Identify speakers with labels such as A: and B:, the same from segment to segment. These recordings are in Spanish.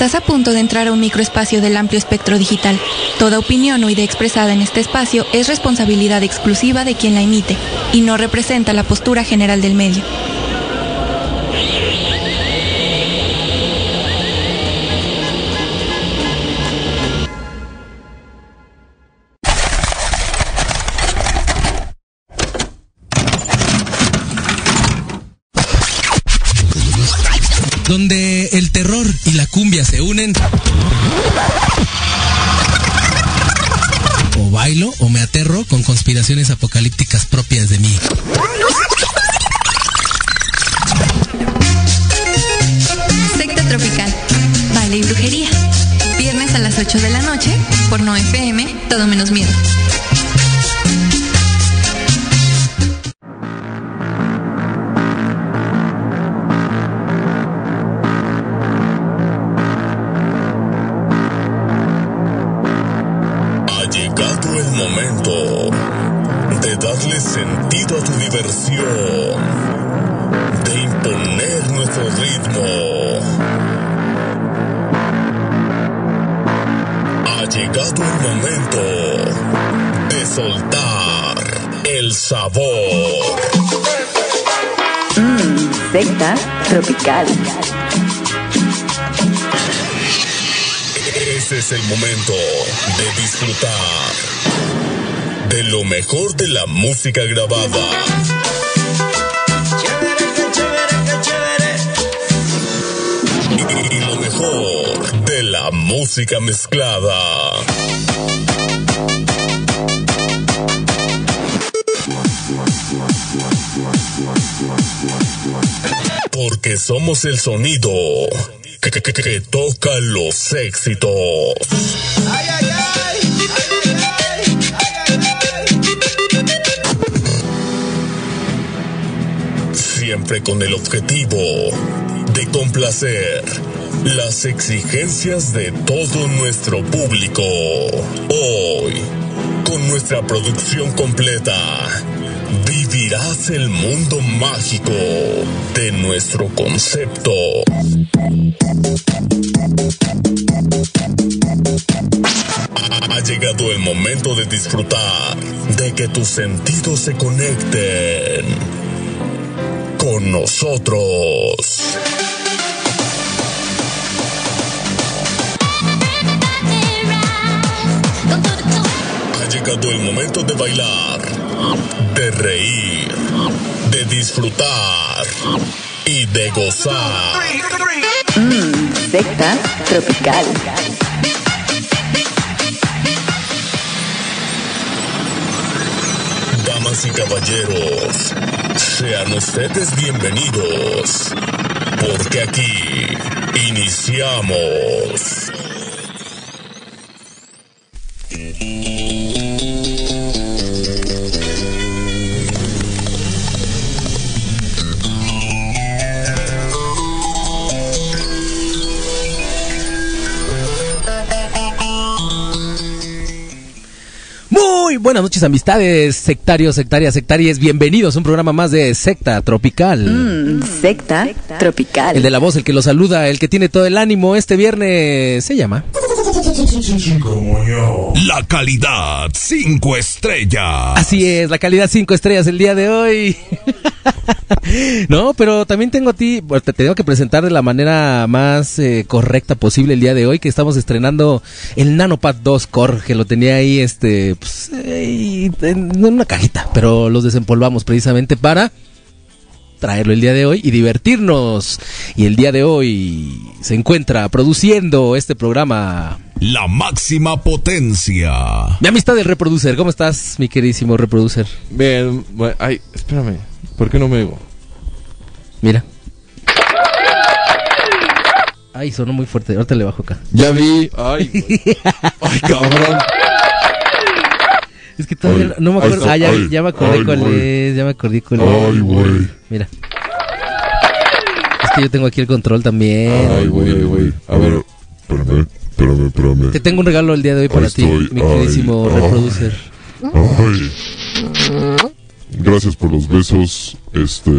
A: Estás a punto de entrar a un microespacio del amplio espectro digital. Toda opinión o idea expresada en este espacio es responsabilidad exclusiva de quien la emite y no representa la postura general del medio.
B: Conspiraciones apocalípticas
C: es el momento de disfrutar de lo mejor de la música grabada. Y lo mejor de la música mezclada. Porque somos el sonido que, que- que- que toca los éxitos. Siempre con el objetivo de complacer las exigencias de todo nuestro público. Hoy, con nuestra producción completa, vivirás el mundo mágico de nuestro concepto. De disfrutar, de que tus sentidos se conecten con nosotros. Ha llegado el momento de bailar, de reír, de disfrutar y de gozar.
D: Secta Tropical.
C: Y caballeros, sean ustedes bienvenidos, porque aquí iniciamos.
B: Buenas noches, amistades, sectarios, sectarias, sectarias. Bienvenidos a un programa más de Secta Tropical.
D: Mm, Secta Tropical.
B: El de la voz, el que lo saluda, el que tiene todo el ánimo este viernes, se llama.
C: La calidad 5 estrellas.
B: Así es, la calidad 5 estrellas el día de hoy. no, pero también tengo a ti, te tengo que presentar de la manera más eh, correcta posible el día de hoy, que estamos estrenando el NanoPad 2 Core, que lo tenía ahí, este, pues, eh, en una cajita, pero los desempolvamos precisamente para traerlo el día de hoy y divertirnos. Y el día de hoy se encuentra produciendo este programa
C: La máxima potencia.
B: mi amistad del reproducer. ¿Cómo estás, mi queridísimo reproducer?
E: Bien, bueno, ay, espérame. ¿Por qué no me digo?
B: Mira. Ay, sonó muy fuerte. Ahorita le bajo acá.
E: Ya vi. Ay, ay, cabrón.
B: Es que todavía
E: Ay,
B: no me acuerdo. Ah, ya,
E: ay,
B: ya me acordé
E: ay,
B: cuál es. Ya me acordé cuál
E: Ay,
B: es.
E: güey.
B: Mira. Es que yo tengo aquí el control también.
E: Ay, güey, güey. A ver,
F: Espérame, espérame, espérame.
B: Te tengo un regalo el día de hoy para ti, mi
F: Ay,
B: queridísimo
F: ay.
B: reproducer.
F: Ay. Gracias por los besos. Este.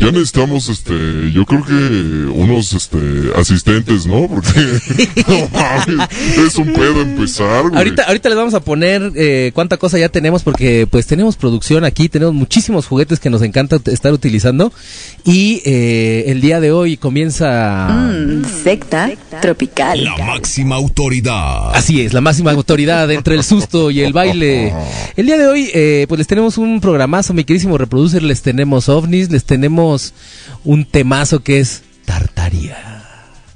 G: Ya necesitamos, este, yo creo que unos, este, asistentes, ¿no? Porque, no mames, es un pedo empezar, güey.
B: Ahorita, ahorita les vamos a poner eh, cuánta cosa ya tenemos porque pues tenemos producción aquí, tenemos muchísimos juguetes que nos encanta estar utilizando y eh, el día de hoy comienza...
D: Mm, secta tropical.
H: La máxima autoridad.
B: Así es, la máxima autoridad entre el susto y el baile. El día de hoy, eh, pues les tenemos un programazo, mi querísimo reproducer, les tenemos ovnis, les tenemos un temazo que es Tartaria.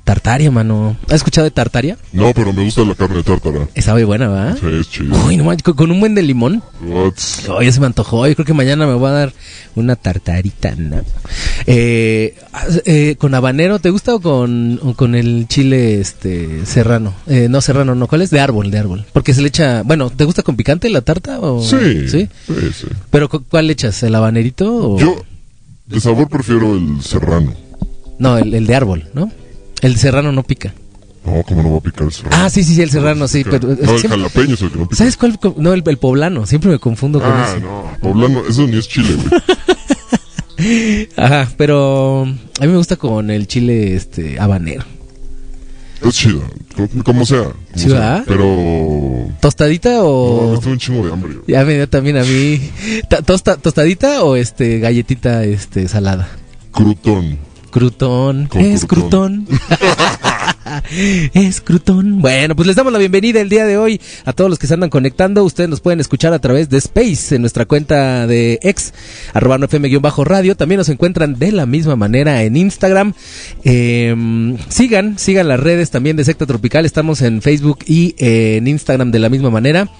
B: Tartaria, mano. ¿Has escuchado de Tartaria?
G: No, pero me gusta la carne de tártara.
B: Está muy buena, ¿verdad?
G: Sí, es chido.
B: Uy, no manches, con, con un buen de limón.
G: What's-
B: Oh, ya se me antojó. Yo creo que mañana me voy a dar una tartarita. ¿no? Eh, eh, ¿Con habanero te gusta o con, o con el chile este serrano? Eh, no, serrano, no. ¿Cuál es? De árbol, de árbol. Porque se le echa... Bueno, ¿te gusta con picante la tarta? O...
G: Sí,
B: ¿Sí?
G: sí, sí.
B: ¿Pero cu- cuál le echas? ¿El habanerito o...?
G: Yo, de sabor prefiero el serrano.
B: No, el, el de árbol, ¿no? El serrano no pica.
G: No, ¿cómo no va a picar el serrano?
B: Ah, sí, sí, sí, el serrano, sí. Pero,
G: No, el
B: siempre-
G: jalapeño es el que no pica.
B: ¿Sabes cuál? No, el, el poblano. Siempre me confundo con
G: Ah, no, poblano, eso ni es chile, güey.
B: Ajá, pero a mí me gusta con el chile este habanero.
G: Es chido, co- como sea. como
B: Sí,
G: sea. Pero...
B: ¿Tostadita
G: No,
B: o...?
G: estoy un chingo de hambre.
B: Ya me dio también a mí. Ta- tosta- ¿Tostadita o este galletita este salada?
G: Crutón.
B: Crutón. Es crutón. es crutón. Bueno, pues les damos la bienvenida el día de hoy a todos los que se andan conectando. Ustedes nos pueden escuchar a través de Space en nuestra cuenta de ex, arroba no FM-radio. También nos encuentran de la misma manera en Instagram. Eh, sigan, sigan las redes también de Secta Tropical. Estamos en Facebook y en Instagram de la misma manera.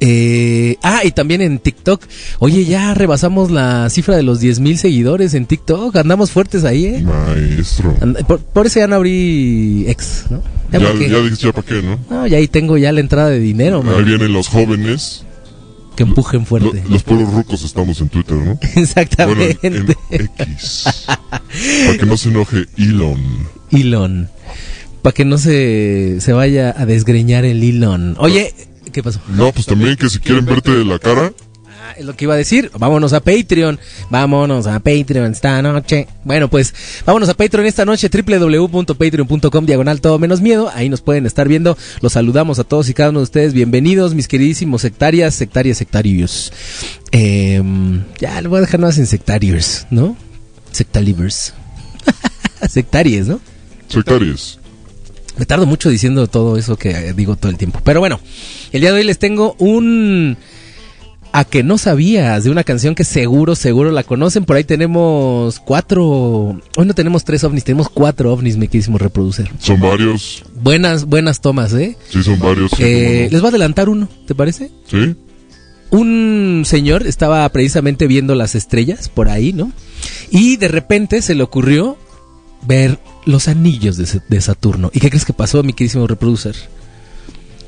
B: Eh, ah, y también en TikTok. Oye, ya rebasamos la cifra de los 10 mil seguidores en TikTok. Andamos fuertes ahí, ¿eh?
G: Maestro.
B: And- por, por eso ya no abrí ex, ¿no? Ya,
G: Ya, ya dijiste ya para qué, ¿no?
B: No, ya ahí tengo ya la entrada de dinero, man.
G: Ahí vienen los jóvenes.
B: Que empujen
G: Lo-
B: fuerte.
G: los puros rucos estamos en Twitter, ¿no? Bueno,
B: Exactamente.
G: en, en X. para que no se enoje Elon.
B: Elon. Para que no se, se vaya a desgreñar el Elon. Oye, ¿qué pasó?
G: No, pues también que si quieren verte de la cara,
B: Ah, es lo que iba a decir. Vámonos a Patreon. Vámonos a Patreon esta noche. Bueno, pues vámonos a Patreon esta noche. www.patreon.com diagonal todo menos miedo. Ahí nos pueden estar viendo. Los saludamos a todos y cada uno de ustedes. Bienvenidos, mis queridísimos sectarias, sectarias, sectarios. Em, ya, lo voy a dejar más en sectarios, ¿no? Sectalivers. Sectaries, ¿no?
G: sectarios.
B: Me tardo mucho diciendo todo eso que eh, digo todo el tiempo. Pero bueno, el día de hoy les tengo un... A que no sabías de una canción que seguro, seguro la conocen. Por ahí tenemos cuatro... Hoy no tenemos tres ovnis, tenemos cuatro ovnis, me quisimos reproducir.
G: Son varios.
B: Buenas, buenas tomas, ¿eh?
G: Sí, son varios.
B: Eh. Les voy a adelantar uno, ¿te parece?
G: Sí.
B: un señor estaba precisamente viendo las estrellas por ahí, ¿no? Y de repente se le ocurrió ver los anillos de, de Saturno. ¿Y qué crees que pasó, mi queridísimo reproducer?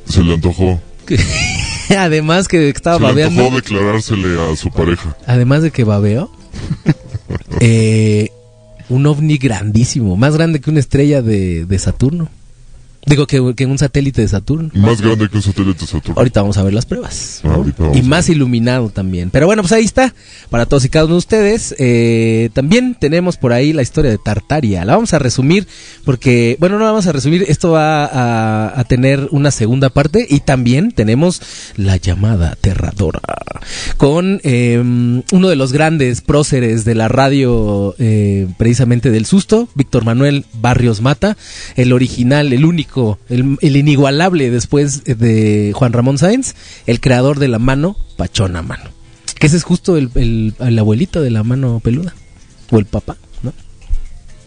G: Se le antojó.
B: Que- además que estaba
G: Se le
B: babeando,
G: antojó declarársele a su pareja.
B: además de que babeó, eh, un ovni grandísimo, más grande que una estrella de, de Saturno. Digo que, que un satélite de Saturno.
G: Más grande que un satélite de Saturno.
B: Ahorita vamos a ver las pruebas. ¿no?
G: Ahorita vamos
B: Y más iluminado también. Pero bueno, pues ahí está. Para todos y cada uno de ustedes. Eh, también tenemos por ahí la historia de Tartaria. La vamos a resumir porque, bueno, no la vamos a resumir. Esto va a, a tener una segunda parte. Y también tenemos la llamada aterradora. Con eh, uno de los grandes próceres de la radio, eh, precisamente del susto, Víctor Manuel Barrios Mata. El original, el único, el, el inigualable después de Juan Ramón Sáenz, el creador de la mano Pachona Mano. Que ese es justo el, el- el abuelito de la mano peluda. O el papá, ¿no?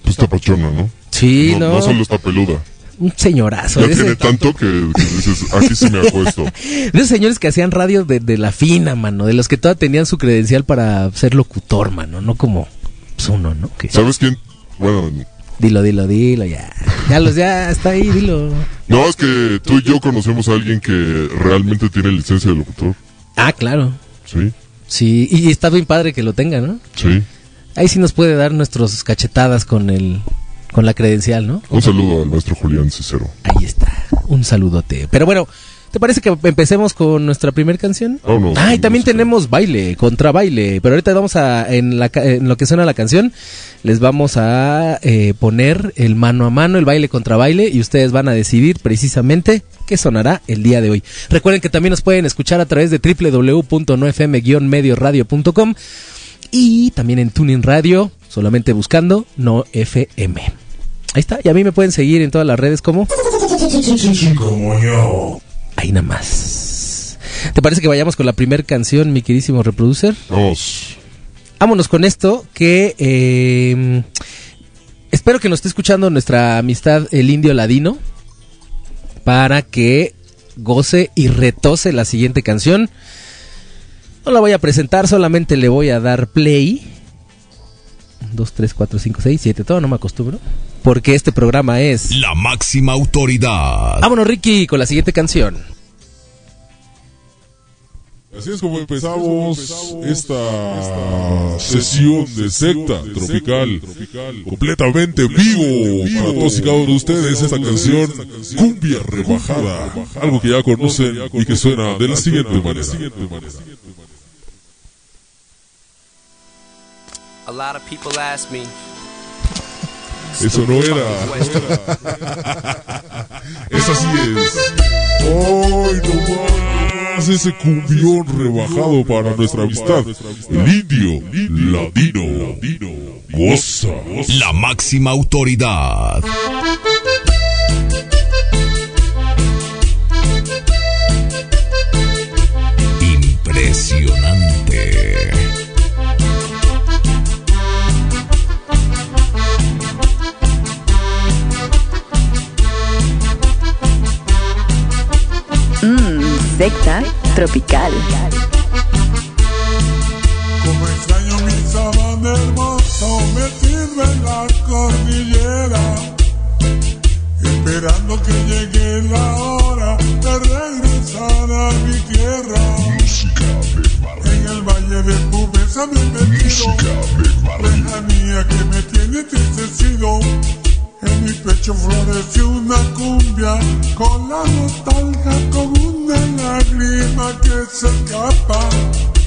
G: Pues está pachona, ¿no?
B: Sí,
G: no,
B: no.
G: no solo está peluda.
B: Un señorazo.
G: Ya
B: De,
G: tiene tanto que, que dices, aquí sí me acuesto.
B: de esos señores que hacían radio de, de la fina, mano. De los que todavía tenían su credencial para ser locutor, mano. No como pues, uno, ¿no? Que-
G: ¿Sabes quién? Bueno,
B: Dilo, dilo, dilo, ya. Ya los, ya está ahí, dilo.
G: no, es que tú y yo conocemos a alguien que realmente tiene licencia de locutor.
B: Ah, claro.
G: Sí,
B: Sí, y está bien padre que lo tenga, ¿no?
G: sí.
B: Ahí sí nos puede dar nuestros cachetadas con el con la credencial, ¿no?
G: Un saludo al maestro Julián Cicero.
B: Ahí está. Un saludote. Pero bueno, ¿Te parece que empecemos con nuestra primera canción?
F: Vámonos.
B: Ah, y también tenemos baile, contra baile. Pero ahorita vamos a, en, la ca- en lo que suena la canción, les vamos a eh, poner el mano a mano, el baile contra baile, y ustedes van a decidir precisamente qué sonará el día de hoy. Recuerden que también nos pueden escuchar a través de www.nofm-medioradio.com y también en Tuning Radio, solamente buscando No FM. Ahí está, y a mí me pueden seguir en todas las redes como ahí nada más. ¿Te parece que vayamos con la primera canción, mi queridísimo reproducer?
F: Vamos.
B: Vámonos con esto que eh, espero que nos esté escuchando nuestra amistad el indio ladino para que goce y retose la siguiente canción. No la voy a presentar, solamente le voy a dar play. 2, 3, 4, 5, 6, 7, todo no me acostumbro. Porque este programa es...
C: La máxima autoridad.
B: Vámonos Ricky con la siguiente canción.
F: Así es como empezamos esta sesión de secta tropical, completamente vivo para todos y cada uno de ustedes. Esta canción, Cumbia Rebajada, algo que ya conocen y que suena de la siguiente manera.
I: A lot of people ask me,
F: Eso no era. Esa sí es. ¡Ay, no más! Ese cumbión rebajado para nuestra amistad. El indio ladino. Goza.
C: La máxima autoridad. Impresionante.
D: Secta tropical.
J: Como extraño mi sabana hermoso metido en la cordillera, esperando que llegue la hora de regresar a mi tierra. En el valle de Pubesa me he metido, lejanía que me tiene entristecido. En mi pecho floreció una cumbia con la nostalgia, con una lágrima que se escapa.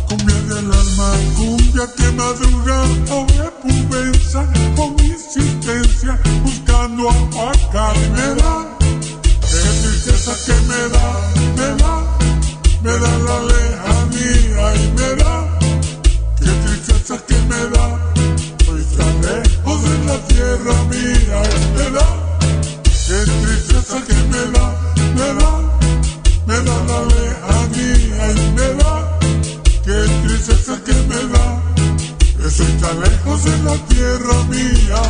J: Cumbia del alma, cumbia que madruga sobre Pubensa con insistencia buscando a da. Qué tristeza que me da, me da, me da la lejanía y me da. Qué tristeza que me da, lejos de la tierra mía da. Qué tristeza que me da, me da, me da la lejanía y me da. Qué tristeza que me da, estoy tan lejos de la tierra mía.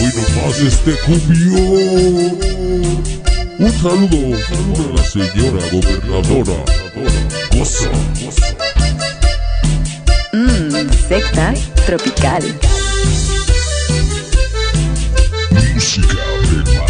F: Hoy nomás este cumbión. Un saludo, a la señora gobernadora. Goza.
D: Mmm, secta tropical.
F: Música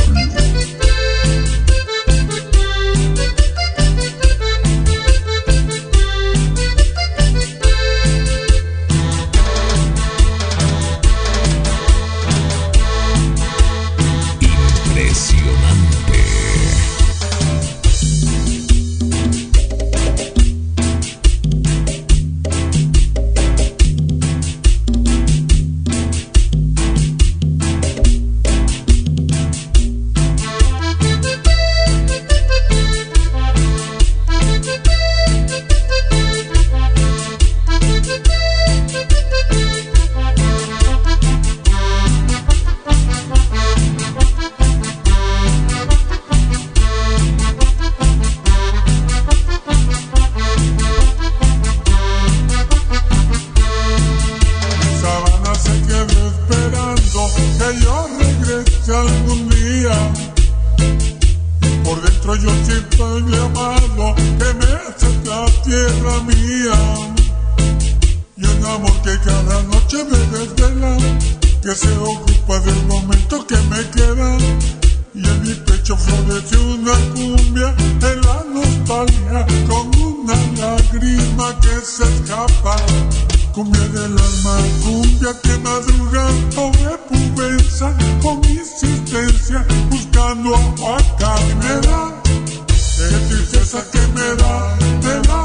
F: cumbia en
C: el
J: alma, cumbia que madruga con repubeza, con insistencia, buscando acá y me da, qué tristeza que me da, me da,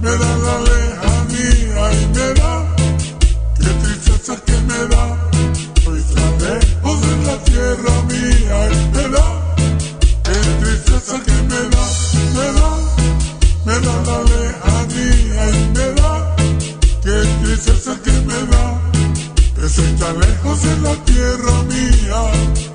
J: me da la lejanía y me da, qué tristeza que me da, hoy tan lejos de la tierra mía y me da, qué tristeza que me da, me da, me da la lejanía y me da muchacha que me da, que se lejos en la tierra mía.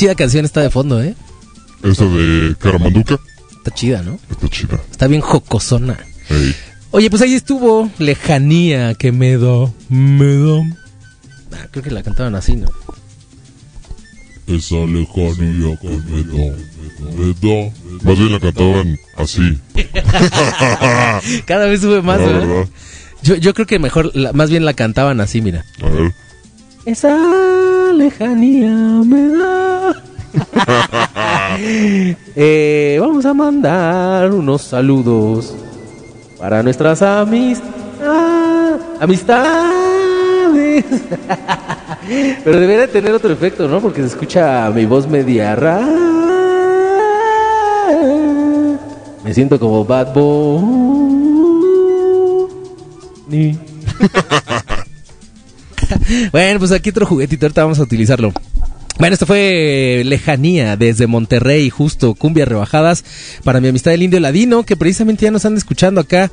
B: Chida canción está de fondo, ¿eh?
G: Esa de Caramanduca.
B: Está chida, ¿no?
G: Está chida.
B: Está bien jocosona.
G: Ey.
B: Oye, pues ahí estuvo Lejanía que me da, me da. Ah, creo que la cantaban así, ¿no?
G: Esa lejanía que me da, me da. Más bien la cantaban así.
B: Cada vez sube más,
G: La
B: ¿verdad?
G: verdad.
B: Yo, yo creo que mejor, la- más bien la cantaban así, mira.
G: A ver.
B: Esa lejanía me da. Eh, vamos a mandar unos saludos para nuestras amist ah, amistades. Pero debería tener otro efecto, ¿no? Porque se escucha mi voz media rara. Me siento como Bad Bunny. Bueno, pues aquí otro juguetito, ahorita vamos a utilizarlo. Bueno, esto fue Lejanía desde Monterrey, justo, cumbias rebajadas para mi amistad del Indio Ladino, que precisamente ya nos anda escuchando acá.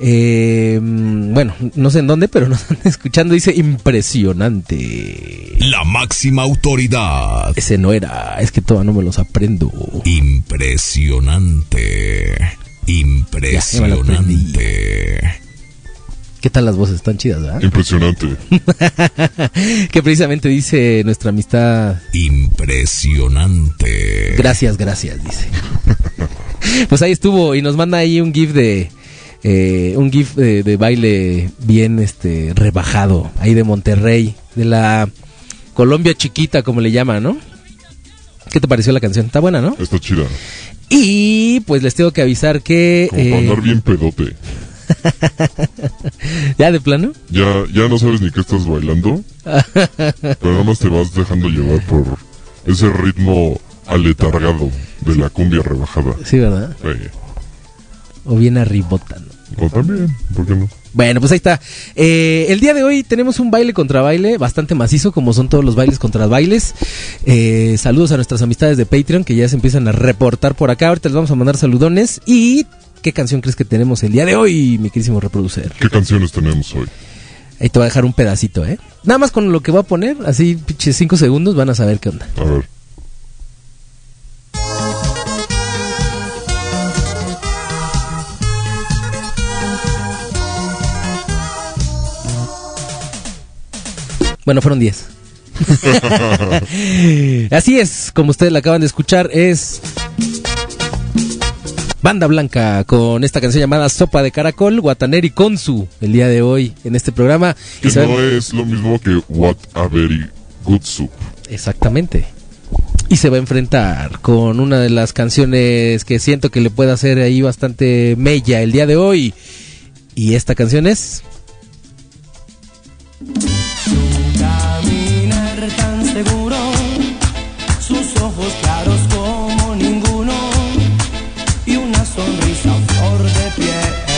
B: eh, bueno, no sé en dónde, pero nos anda escuchando, dice impresionante.
H: La máxima autoridad.
B: Ese no era, es que todavía no me los aprendo.
H: Impresionante. Impresionante.
B: ¿Qué tal las voces? Están chidas, ¿verdad?
G: Impresionante.
B: que precisamente dice nuestra amistad
H: Impresionante.
B: Gracias, gracias, dice. pues ahí estuvo y nos manda ahí un GIF de eh, un GIF de, de baile bien este rebajado ahí de Monterrey, de la Colombia chiquita como le llaman, ¿no? ¿Qué te pareció la canción? Está buena, ¿no?
G: Está chida.
B: Y pues les tengo que avisar que
G: Como para
B: eh,
G: andar bien pedote.
B: ya de plano.
G: Ya, ya no sabes ni qué estás bailando. pero nada más te vas dejando llevar por ese ritmo aletargado de la cumbia rebajada.
B: Sí, ¿verdad? O bien arribota, ¿no?
G: O también, ¿por qué no?
B: Bueno, pues ahí está. Eh, el día de hoy tenemos un baile contra baile bastante macizo, como son todos los bailes contra bailes. Eh, saludos a nuestras amistades de Patreon que ya se empiezan a reportar por acá. Ahorita les vamos a mandar saludones. ¿Y qué canción crees que tenemos el día de hoy, mi querísimo reproducer?
G: ¿Qué canciones tenemos hoy?
B: Ahí te voy a dejar un pedacito, ¿eh? Nada más con lo que voy a poner, así, pinches cinco segundos, van a saber qué onda.
G: A ver.
B: Bueno, fueron 10. Así es, como ustedes la acaban de escuchar, es Banda Blanca con esta canción llamada Sopa de Caracol, Guataneri Konsu, el día de hoy en este programa.
G: Que no es lo mismo que What a Very Good Soup.
B: Exactamente. Y se va a enfrentar con una de las canciones que siento que le puede hacer ahí bastante mella el día de hoy. Y esta canción es...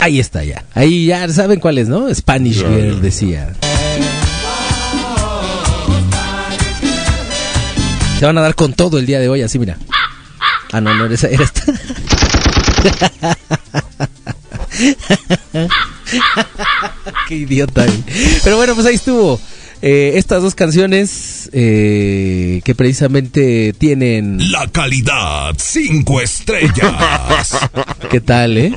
B: Ahí está ya. Ahí ya saben cuál es, ¿no? Spanish Girl decía. Se van a dar con todo el día de hoy, así mira. Ah, no, no, era esta. Qué idiota. güey. Pero bueno, pues ahí estuvo. Eh, estas dos canciones eh, que precisamente tienen...
H: La calidad, cinco estrellas.
B: ¿Qué tal, eh?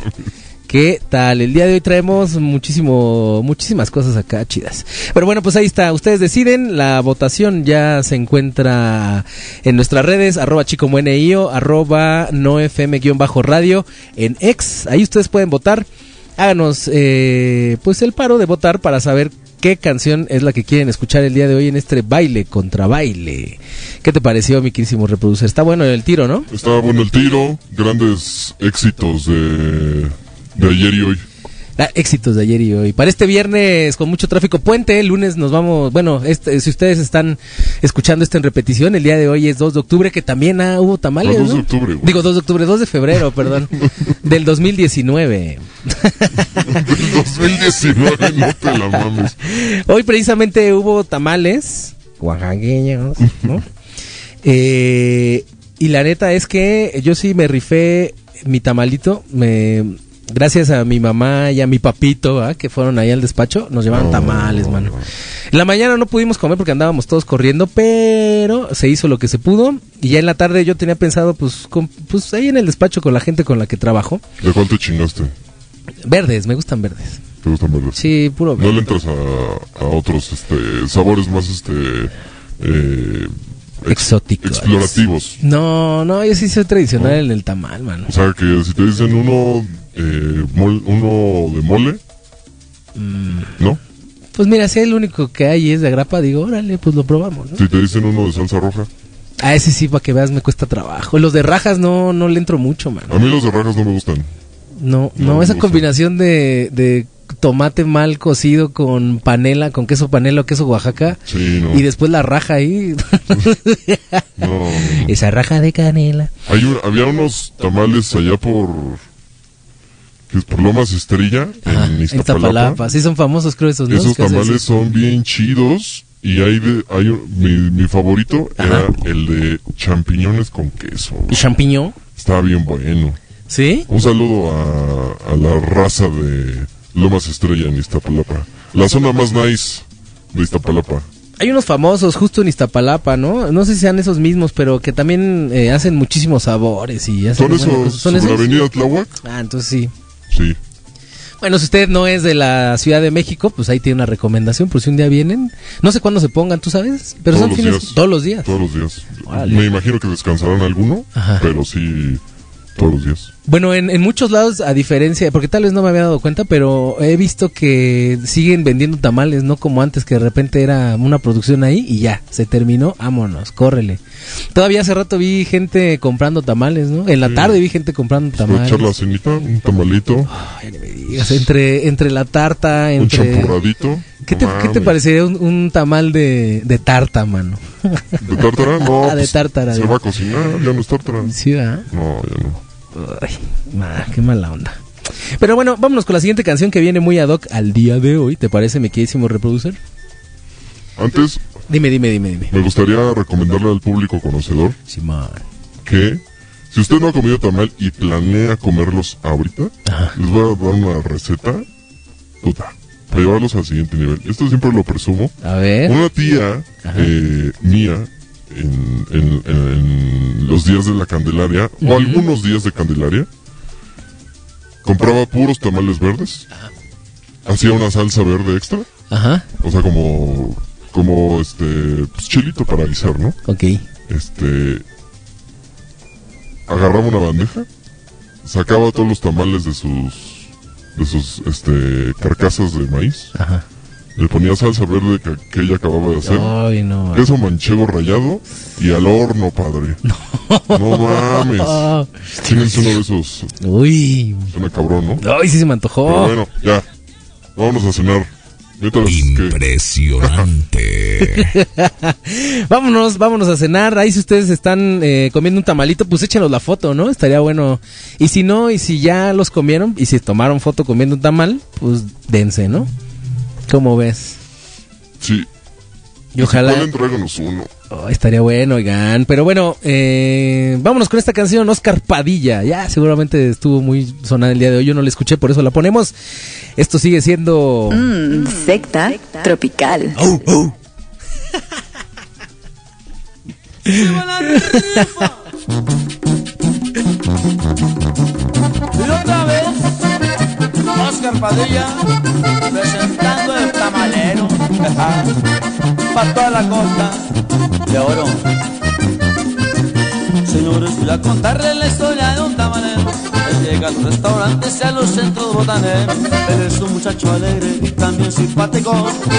B: ¿Qué tal? El día de hoy traemos muchísimo, muchísimas cosas acá chidas. Pero bueno, pues ahí está. Ustedes deciden. La votación ya se encuentra en nuestras redes, arroba chicomuenio, arroba nofm-radio, en ex. Ahí ustedes pueden votar. Háganos, eh, pues el paro de votar para saber qué canción es la que quieren escuchar el día de hoy en este baile contra baile. ¿Qué te pareció, mi querísimo reproducer? Está bueno el tiro, ¿no?
G: Estaba bueno el tiro, grandes éxitos de, de ayer y hoy.
B: Ah, éxitos de ayer y hoy. Para este viernes con mucho tráfico puente, el lunes nos vamos, bueno, este, si ustedes están escuchando esto en repetición, el día de hoy es 2 de octubre, que también ah, hubo tamales,
G: No, 2 de
B: ¿no?
G: octubre, güey.
B: Digo 2 de octubre, 2 de febrero, perdón, del 2019.
G: 2019, no te la mames.
B: Hoy precisamente hubo tamales oaxaqueños, ¿no? Eh, y la neta es que yo sí me rifé mi tamalito, me gracias a mi mamá y a mi papito, ¿ah? que fueron ahí al despacho, nos llevaron tamales, mano. En la mañana no pudimos comer porque andábamos todos corriendo, pero se hizo lo que se pudo y ya en la tarde yo tenía pensado pues con- pues ahí en el despacho con la gente con la que trabajo,
G: ¿De cuánto chingaste?
B: verdes, me gustan verdes.
G: ¿Te gustan verdes?
B: Sí, puro
G: No
B: verde.
G: le entras a, a otros este, sabores más este eh, ex-
B: Exóticos.
G: explorativos.
B: No, no, yo sí soy tradicional en el tamal, mano.
G: O sea que si te dicen uno eh, mol- uno de mole, ¿no?
B: Pues mira, si el único que hay es de grapa, digo, órale, pues lo probamos, ¿no?
G: Si te dicen uno de salsa roja,
B: A ese sí, para que veas, me cuesta trabajo. Los de rajas no, no le entro mucho, mano.
G: a mí los de rajas no me gustan.
B: No,
G: No
B: esa combinación de, de tomate mal cocido con panela, con queso panela o queso Oaxaca.
G: Sí, no.
B: Y después la raja ahí.
G: No.
B: Esa raja de canela.
G: Hay un- había unos tamales allá por que es por Lomas Estrella
B: Ajá,
G: en Iztapalapa.
B: Iztapalapa. Sí, son famosos, creo, esos, ¿no?
G: Esos tamales son bien chidos y hay de hay mi, mi favorito era el de champiñones con queso.
B: ¿Y champiñón?
G: Estaba bien bueno.
B: ¿Sí?
G: Un saludo a, a la raza de Lomas Estrella en Iztapalapa. La zona más nice de Iztapalapa.
B: Hay unos famosos justo en Iztapalapa, ¿no? No sé si sean esos mismos, pero que también eh, hacen muchísimos sabores y hacen
G: ¿Son esos
B: cosas.
G: sobre la avenida Tláhuac?
B: Ah, entonces sí.
G: Sí.
B: Bueno, si usted no es de la Ciudad de México, pues ahí tiene una recomendación por si un día vienen. No sé cuándo se pongan, ¿tú sabes? Pero
G: Todos
B: son fines
G: días.
B: todos los días.
G: Todos los días. Me imagino que descansarán alguno,
B: Ajá.
G: pero sí todos los días.
B: Bueno, en, en muchos lados, a diferencia, porque tal vez no me había dado cuenta, pero he visto que siguen vendiendo tamales, no como antes, que de repente era una producción ahí y ya, se terminó, vámonos, córrele. Todavía hace rato vi gente comprando tamales, ¿no? En la
G: Sí.
B: tarde vi gente comprando tamales.
G: echar la cenita, un tamalito,
B: Ay, no me digas, entre, entre la tarta,
G: un champurradito.
B: ¿Qué te, ¿Qué te parecería un, un tamal de, de tarta, mano?
G: ¿De tártara? No,
B: Ah, de
G: pues,
B: tártara,
G: Se va a cocinar, ya no es tártara.
B: Sí, ¿verdad?
G: No, ya no.
B: Ay, qué mala onda. Pero bueno, vámonos con la siguiente canción que viene muy ad hoc al día de hoy. ¿Te parece, mi queridísimo reproducer?
G: Antes,
B: Dime, dime, dime, dime.
G: me gustaría recomendarle al público conocedor
B: Simón.
G: que si usted no ha comido tamal y planea comerlos ahorita,
B: Ajá.
G: les voy a dar una receta, puta, para llevarlos al siguiente nivel. Esto siempre lo presumo.
B: A ver.
G: Una tía eh, mía, en, en- en los días de la Candelaria, o algunos días de Candelaria, compraba puros tamales verdes, hacía una salsa verde extra,
B: Ajá.
G: o sea, como, como este, pues, chilito para guisar, ¿no?
B: Ok.
G: Este, agarraba una bandeja, sacaba todos los tamales de sus, de sus, este, carcasas de maíz,
B: Ajá.
G: le ponía salsa verde que, que ella acababa de hacer.
B: Ay, no.
G: Queso manchego rallado y al horno, padre. No, mames.
B: Ah,
G: Tienes uno de esos.
B: Uy.
G: Suena cabrón, ¿no?
B: Ay, sí se me
G: Pero
B: antojó.
G: bueno, ya. Vámonos a cenar.
H: Impresionante.
B: vámonos, vámonos a cenar. Ahí si ustedes están eh, comiendo un tamalito, pues échenos la foto, ¿no? Estaría bueno. Y si no, y si ya los comieron, y si tomaron foto comiendo un tamal, pues dense, ¿no? ¿Cómo ves?
G: sí.
B: Y ojalá...
G: Si pueden, tráiganos uno.
B: Oh, estaría bueno, oigan. Pero bueno, eh, vámonos con esta canción, Oscar Padilla. Ya seguramente estuvo muy sonada el día de hoy. Yo no la escuché, por eso la ponemos. Esto sigue siendo...
D: Mmm, secta tropical.
K: Y otra vez Oscar Padilla, presentando el tamalero, para toda la costa de oro. Señores, voy a contarles la historia de un tamalero. Él llega a los restaurantes y a los centros botaneros. Él es un muchacho alegre y también simpático.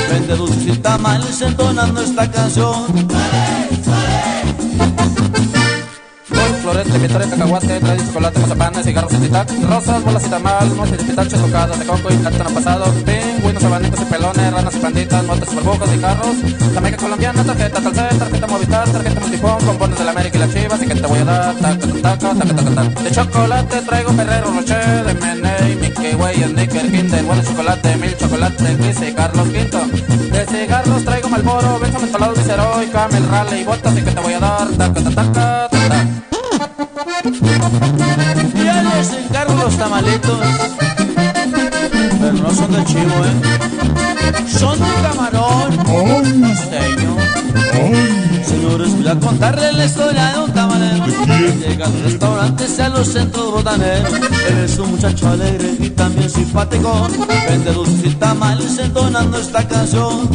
K: Vende dulces y tamales entonando esta canción.
L: Florete, vitores, cacahuate, trae chocolate, mazapanes, cigarros y titac, rosas, bolas y tamal, y pitaches, tocadas de coco y plátano pasado, pingüinos, abanitos y pelones, ranas y panditas, motes, burbujas y carros, Jamaica colombiana, tarjeta Telcel, tarjeta Movistar, tarjeta Multifón, compones de la América y las chivas, y que te voy a dar, taca, taca, taca, taca, taca. De chocolate traigo Ferrero Rocher, de Meney, Mickey Way, Snicker, Kinder, bueno chocolate, mil chocolate, y Carlos Quinto. De cigarros traigo Malboro, Benzo Mentolado, Viceroy, Camel, Raleigh, Botas, y que te voy a dar, taca, taca, taca.
K: Los tamalitos. Pero no son de chivo, ¿eh? Son de camarón. Costeño. Señores, voy a contarles la historia de un tamalero. Llega a los restaurantes y a los centros botaneros. Él es un muchacho alegre y también simpático. Vende dulces y tamales entonando esta canción.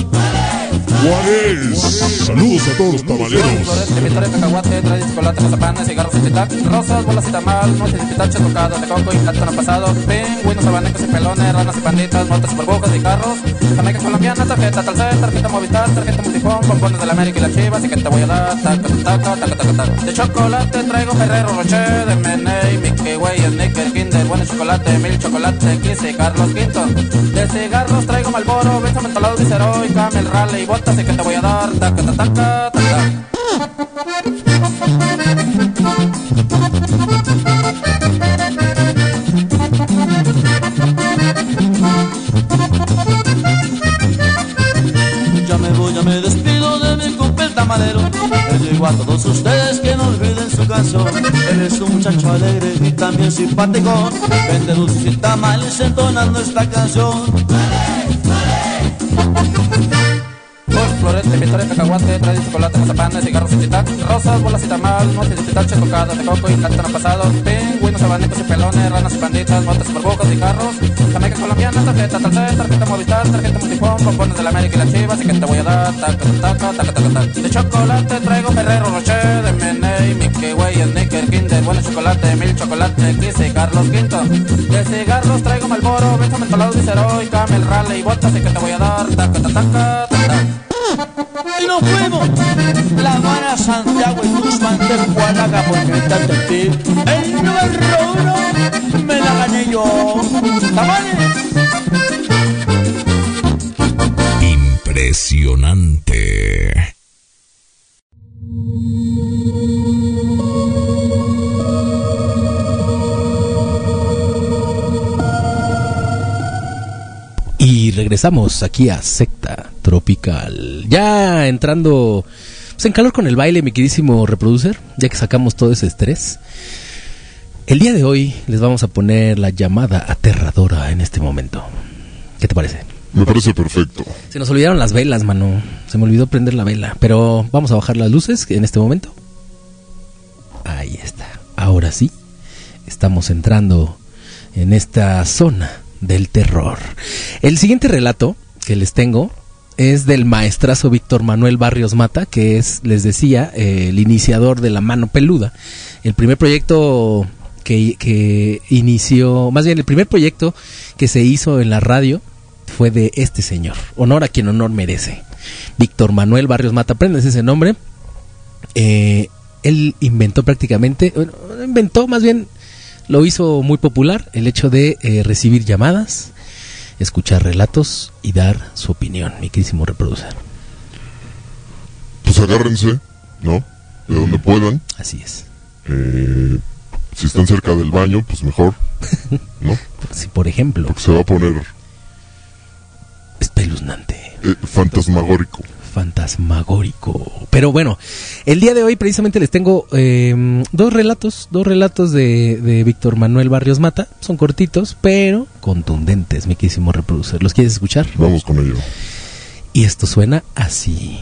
F: Juárez. Saludos a todos los tamaleros.
L: Florete, vitores, cacahuate, trae chocolate, mazapanes, cigarros y titac, rosas, bolas y tamal, motes y pitaches, tocadas de coco y plátano pasado, pingüinos, abanicos y pelones, ranas y panditas, motas, burbujas y carros, Jamaica colombiana, tarjeta Telcel, tarjeta Movistar, tarjeta Multifón, pompones de la América y las chivas, y que te voy a dar, taca, taca, taca, taca, taca. De chocolate traigo Ferrero Rocher, de Meney, Mickey Way, Snicker, Kinder, bueno chocolate, mil chocolate, Kiss y Carlos Quinto. De cigarros traigo Malboro, Benzo Mentolado, Viceroy, Camel, Raleigh, Botas, y que te voy a dar, taca, taca, taca, taca.
K: Ya me voy, ya me despido de mi compa el tamalero. Les digo a todos ustedes que no olviden su canción. Él es un muchacho alegre y también simpático. Vende dulces y tamales entonando esta canción.
L: Por florete, vitores, cacahuate, trae chocolate, mazapanes, cigarros y titac, rosas, bolas y tamal, motes y pitaches, tocadas de coco y plátano pasado, pingüinos, abanicos y pelones, ranas y panditas, burbujas y carros, Jamaica colombiana, tarjeta Telcel, tarjeta Movistar, tarjeta Multifón, pompones de la América y las chivas, y que te voy a dar, taca, taca, taca, taca, taca. De chocolate traigo Ferrero Rocher, de Meney, Mickey Way, Snicker, Kinder, bueno chocolate, mil chocolate, y Carlos Quinto. De cigarros traigo Malboro, Benzo Mentolado, Viceroy, Camel, Raleigh, Botas, y que te voy a dar, taca, taca, taca, taca.
K: Y nos fuimos. La Habana, Santiago y Tuxpan de está en ti. El número uno me la gané yo. ¡Tamales!
C: Impresionante.
B: Regresamos aquí a Secta Tropical. Ya entrando pues, en calor con el baile, mi queridísimo reproducer, ya que sacamos todo ese estrés. El día de hoy les vamos a poner la llamada aterradora en este momento. ¿Qué te parece?
F: Me parece perfecto.
B: Se nos olvidaron las velas, mano. Se me olvidó prender la vela. Pero vamos a bajar las luces en este momento. Ahí está. Ahora sí. Estamos entrando en esta zona del terror. El siguiente relato que les tengo es del maestrazo Víctor Manuel Barrios Mata, que es, les decía, el iniciador de La Mano Peluda. El primer proyecto que, inició, más bien el primer proyecto que se hizo en la radio fue de este señor. Honor a quien honor merece. Víctor Manuel Barrios Mata, aprendes ese nombre. Eh, él inventó prácticamente, inventó más bien, lo hizo muy popular el hecho de eh, recibir llamadas, escuchar relatos y dar su opinión, mi querísimo reproducer.
F: Pues agárrense, ¿no? De donde puedan.
B: Así es.
F: Eh, si están cerca del baño, pues mejor, ¿no?
B: Si por ejemplo,
F: Porque se va a poner
B: espeluznante.
F: eh, fantasmagórico.
B: Fantasmagórico. Pero bueno, el día de hoy precisamente les tengo eh, dos relatos, dos relatos de, de Víctor Manuel Barrios Mata. Son cortitos, pero contundentes, mi querísimo reproducer. ¿Los quieres escuchar?
F: Vamos con ello.
B: Y esto suena así.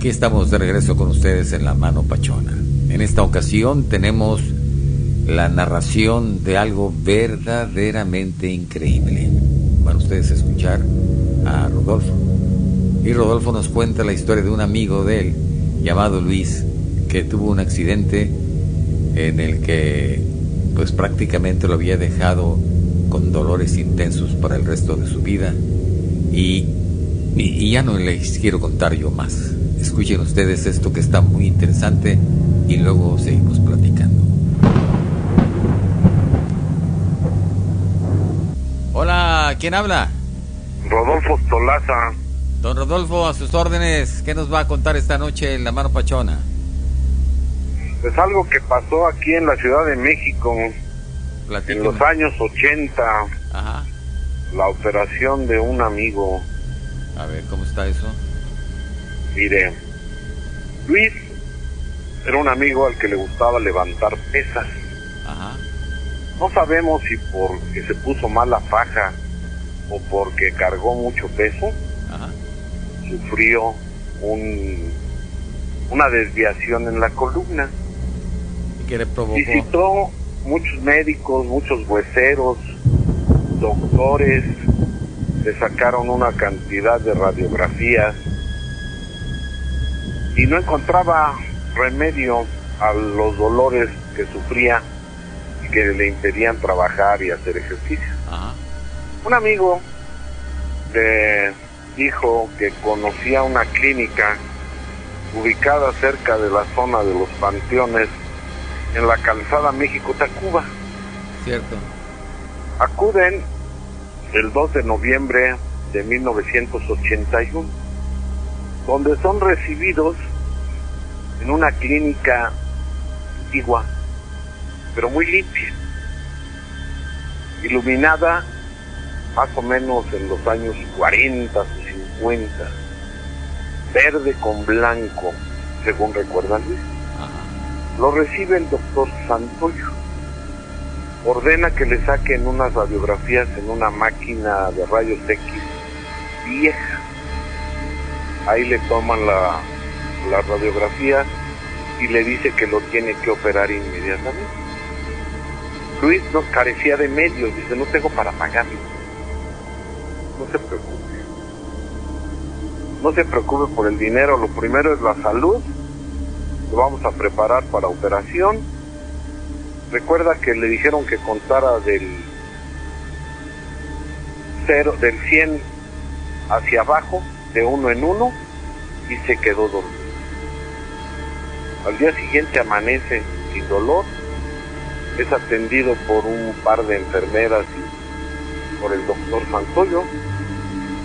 M: Aquí estamos de regreso con ustedes en La Mano Pachona. En esta ocasión tenemos la narración de algo verdaderamente increíble. Van ustedes a escuchar a Rodolfo. Y Rodolfo nos cuenta la historia de un amigo de él llamado Luis que tuvo un accidente en el que pues prácticamente lo había dejado con dolores intensos para el resto de su vida y, ya no les quiero contar yo más. Escuchen ustedes esto que está muy interesante y luego seguimos platicando. Hola, ¿quién habla?
N: Rodolfo Tolaza.
M: Don Rodolfo, a sus órdenes, ¿qué nos va a contar esta noche en La Mano Pachona?
N: Es algo que pasó aquí en la Ciudad de México en los años 80.
M: Ajá.
N: La operación de un amigo.
M: A ver, ¿cómo está eso?
N: Mire, Luis era un amigo al que le gustaba levantar pesas.
M: Ajá.
N: No sabemos si porque se puso mal la faja o porque cargó mucho peso,
M: Ajá.
N: sufrió un, una desviación en la columna.
M: ¿Y qué le provocó?
N: Visitó muchos médicos, muchos hueseros, doctores, le sacaron una cantidad de radiografías y no encontraba remedio a los dolores que sufría y que le impedían trabajar y hacer ejercicio.
M: Ajá.
N: Un amigo le dijo que conocía una clínica ubicada cerca de la zona de los panteones en la calzada México-Tacuba.
M: Cierto.
N: Acuden el 2 de noviembre de 1981, donde son recibidos en una clínica antigua, pero muy limpia, iluminada más o menos en los años 40 o 50, verde con blanco, según recuerdan Luis. Lo recibe el doctor Santoyo. Ordena que le saquen unas radiografías en una máquina de rayos X vieja. Ahí le toman la, la radiografía y le dice que lo tiene que operar inmediatamente. Luis nos carecía de medios, dice, no tengo para pagarlo. No se preocupe. No se preocupe por el dinero, lo primero es la salud lo vamos a preparar para operación. Recuerda que le dijeron que contara del cero, del 100 hacia abajo, de uno en uno, y se quedó dormido. Al día siguiente amanece sin dolor, es atendido por un par de enfermeras y por el doctor Santoyo.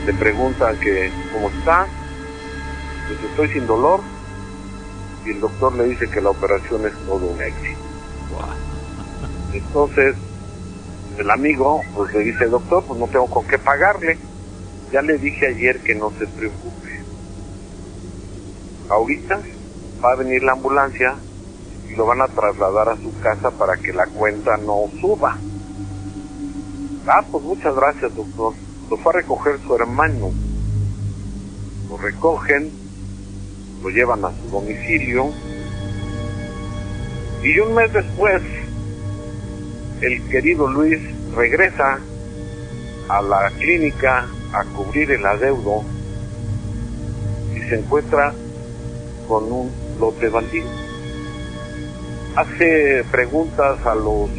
N: Le preguntan que cómo está, pues estoy sin dolor, y el doctor le dice que la operación es todo un éxito. Entonces, el amigo pues le dice, doctor, pues no tengo con qué pagarle. Ya le dije ayer que no se preocupe. Ahorita va a venir la ambulancia y lo van a trasladar a su casa para que la cuenta no suba. Ah, pues muchas gracias, doctor. Lo fue a recoger su hermano. Lo recogen, lo llevan a su domicilio y un mes después el querido Luis regresa a la clínica a cubrir el adeudo y se encuentra con un lote baldío. Hace preguntas a los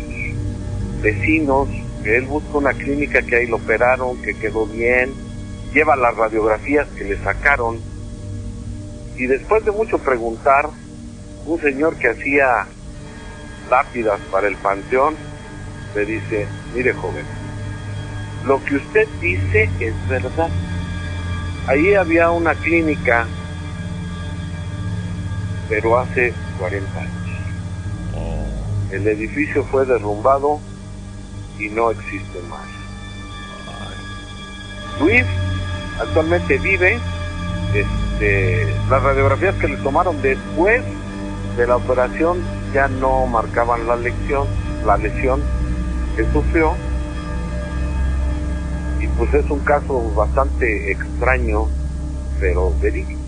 N: vecinos, él busca una clínica que ahí lo operaron, que quedó bien, lleva las radiografías que le sacaron y después de mucho preguntar, un señor que hacía lápidas para el panteón le dice, mire joven, lo que usted dice es verdad. Ahí había una clínica, pero hace 40 años. El edificio fue derrumbado y no existe más. Luis actualmente vive este, las radiografías que le tomaron después de la operación ya no marcaban la lección, la lesión que sufrió. Y pues es un caso bastante extraño, pero verídico.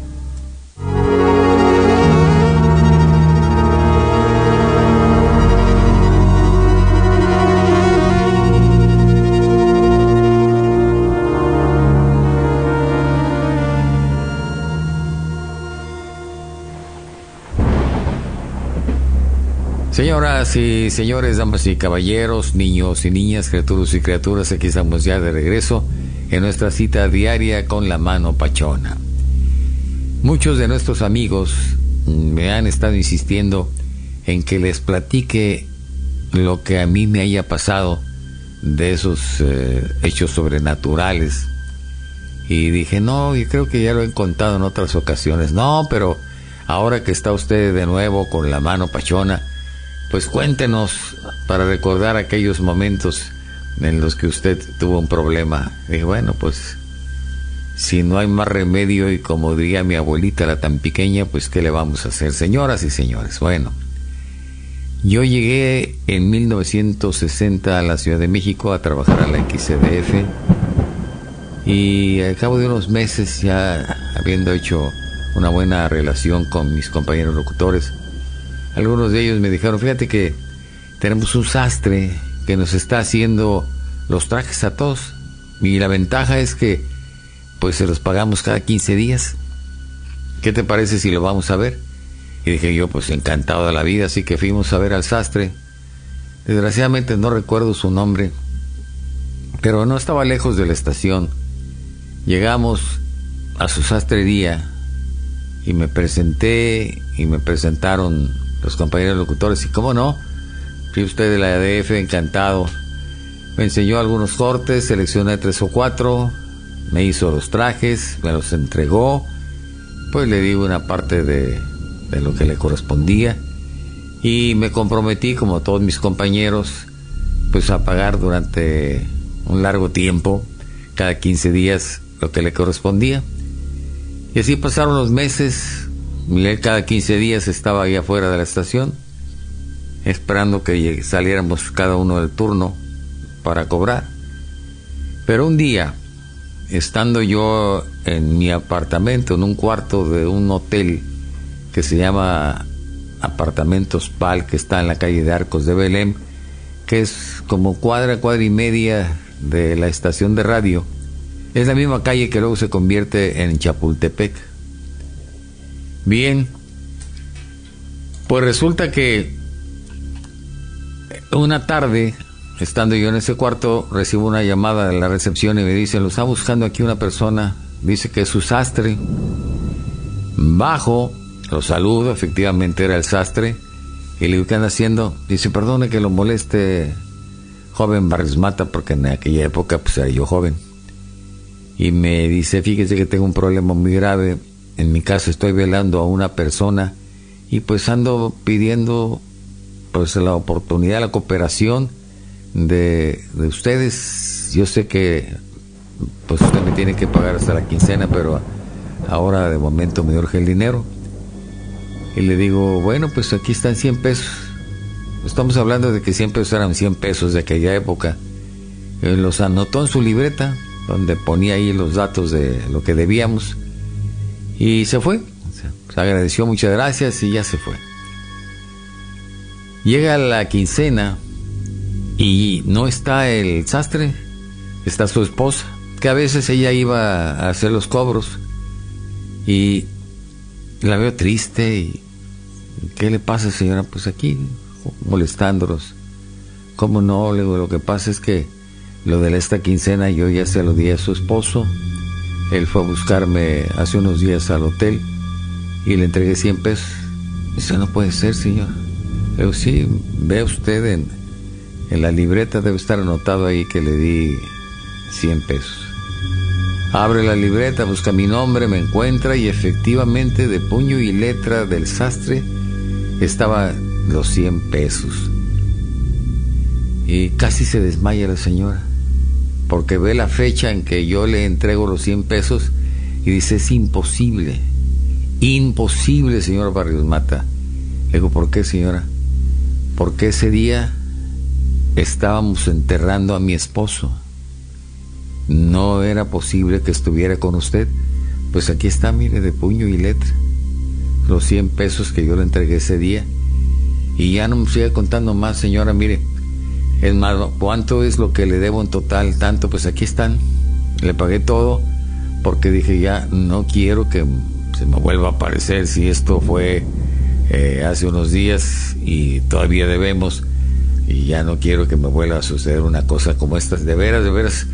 M: Señoras y señores, damas y caballeros, niños y niñas, criaturas y criaturas, aquí estamos ya de regreso en nuestra cita diaria con la mano pachona. Muchos de nuestros amigos me han estado insistiendo en que les platique lo que a mí me haya pasado de esos eh, hechos sobrenaturales. Y dije, no, yo creo que ya lo he contado en otras ocasiones. No, pero ahora que está usted de nuevo con la mano pachona, pues cuéntenos para recordar aquellos momentos en los que usted tuvo un problema. Dije, bueno, pues si no hay más remedio y como diría mi abuelita, la tan pequeña, pues ¿qué le vamos a hacer? Señoras y señores, bueno, yo llegué en 1960 a la Ciudad de México a trabajar a la XCDF y al cabo de unos meses ya habiendo hecho una buena relación con mis compañeros locutores, algunos de ellos me dijeron, fíjate que tenemos un sastre que nos está haciendo los trajes a todos y la ventaja es que pues se los pagamos cada 15 días. ¿Qué te parece si lo vamos a ver? Y dije yo, pues encantado de la vida, así que fuimos a ver al sastre. Desgraciadamente no recuerdo su nombre, pero no estaba lejos de la estación. Llegamos a su sastrería y me presenté y me presentaron los compañeros locutores y cómo no, fui usted de la ADF, encantado. Me enseñó algunos cortes, seleccioné tres o cuatro, me hizo los trajes, me los entregó, pues le di una parte de, de lo que le correspondía y me comprometí, como todos mis compañeros, pues a pagar durante un largo tiempo, cada 15 días, lo que le correspondía. Y así pasaron los meses, Miguel cada 15 días estaba ahí afuera de la estación, esperando que saliéramos cada uno del turno para cobrar. Pero un día, estando yo en mi apartamento, en un cuarto de un hotel que se llama Apartamentos Pal, que está en la calle de Arcos de Belém, que es como cuadra, cuadra y media de la estación de radio. Es la misma calle que luego se convierte en Chapultepec. Bien, pues resulta que una tarde Estando yo en ese cuarto, recibo una llamada de la recepción y me dice, lo está buscando aquí una persona, dice que es su sastre. Bajo, lo saludo, efectivamente era el sastre, y le digo, ¿qué anda haciendo? Dice, perdone que lo moleste, joven Barrismata, porque en aquella época pues era yo joven. Y me dice, fíjese que tengo un problema muy grave, en mi casa estoy velando a una persona y pues ando pidiendo pues la oportunidad, la cooperación de, ustedes. Yo sé que pues usted me tiene que pagar hasta la quincena, pero ahora de momento me urge el dinero. Y le digo, bueno, pues aquí están 100 pesos. Estamos hablando de que 100 pesos eran 100 pesos de aquella época. Los anotó en su libreta, donde ponía ahí los datos de lo que debíamos. Y se fue. Se agradeció, muchas gracias y ya se fue. Llega la quincena y no está el sastre, está su esposa, que a veces ella iba a hacer los cobros y la veo triste y ¿qué le pasa señora? Pues aquí molestándolos. ¿Cómo no? Le lo que pasa es que lo de esta quincena yo ya se lo di a su esposo. Él fue a buscarme hace unos días al hotel y le entregué 100 pesos. Eso no puede ser, señor. Digo, sí, ve usted en, en la libreta debe estar anotado ahí que le di 100 pesos. Abre la libreta, busca mi nombre, me encuentra y efectivamente de puño y letra del sastre estaba los 100 pesos. Y casi se desmaya la señora, porque ve la fecha en que yo le entrego los 100 pesos y dice, es imposible, imposible, señor Barrios Mata. Le digo, ¿por qué, señora? Porque ese día estábamos enterrando a mi esposo. No era posible que estuviera con usted. Pues aquí está, mire, de puño y letra. Los 100 pesos que yo le entregué ese día. Y ya no me sigue contando más, señora, mire. Es más, ¿cuánto es lo que le debo en total? Tanto, pues aquí están. Le pagué todo porque dije ya no quiero que se me vuelva a aparecer si esto fue eh, hace unos días y todavía debemos y ya no quiero que me vuelva a suceder una cosa como esta. De veras, de veras,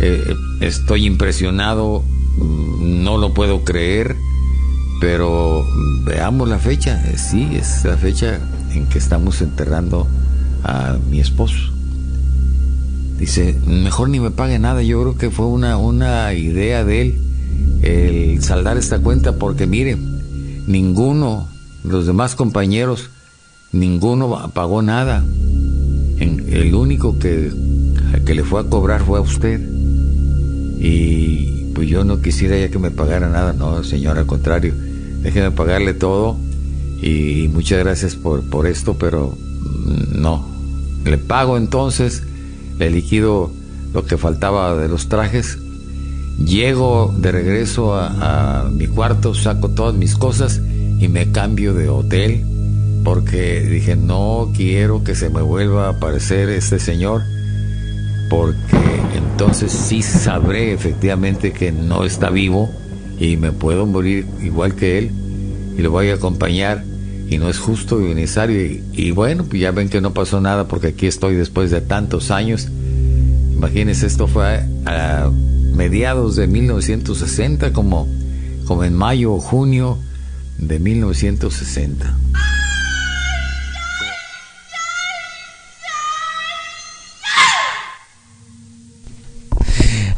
M: eh, estoy impresionado, mm, no lo puedo creer, pero veamos la fecha. Eh, Sí, es la fecha en que estamos enterrando a mi esposo. Dice, mejor ni me pague nada. Yo creo que fue una, una idea de él el saldar esta cuenta porque mire, ninguno, los demás compañeros, ninguno pagó nada. En- el único que, que le fue a cobrar fue a usted. Y pues yo no quisiera ya que me pagara nada, no, señor, al contrario. Déjeme pagarle todo y muchas gracias por, por esto, pero no. Le pago entonces, le liquido lo que faltaba de los trajes. Llego de regreso a, mi cuarto, saco todas mis cosas y me cambio de hotel porque dije no quiero que se me vuelva a aparecer este señor porque entonces sí sabré efectivamente que no está vivo y me puedo morir igual que él y lo voy a acompañar y no es justo y necesario y, bueno pues ya ven que no pasó nada porque aquí estoy después de tantos años imagínense esto fue a, a mediados de 1960 como como en mayo o junio de 1960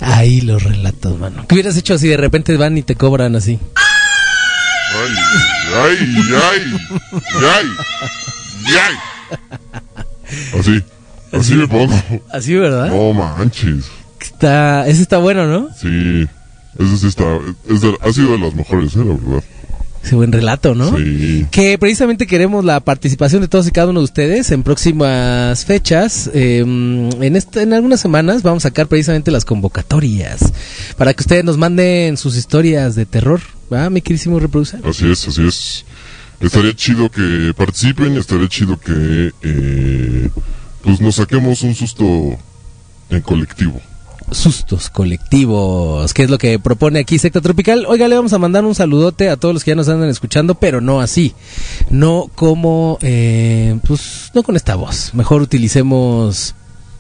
B: Ahí los relatos, mano. ¿Qué hubieras hecho si de repente van y te cobran así?
F: Ay, ay, ay, ay, ay. Así, así me pongo.
B: Así, ¿verdad?
F: No manches.
B: Está, ese está bueno, ¿no?
F: Sí, ese sí está, es de- ha sido de las mejores, eh, la verdad.
B: Ese buen relato, ¿no?
F: Sí.
B: Que precisamente queremos la participación de todos y cada uno de ustedes en próximas fechas. Eh, en, este, en algunas semanas vamos a sacar precisamente las convocatorias para que ustedes nos manden sus historias de terror. ¿Va, mi querísimo reproducir?
F: Así es, así es. Estaría chido que participen, estaría chido que eh, pues nos saquemos un susto en colectivo.
B: Sustos colectivos, que es lo que propone aquí Secta Tropical. Oiga, le vamos a mandar un saludote a todos los que ya nos andan escuchando, pero no así. No como, eh, pues, no con esta voz. Mejor utilicemos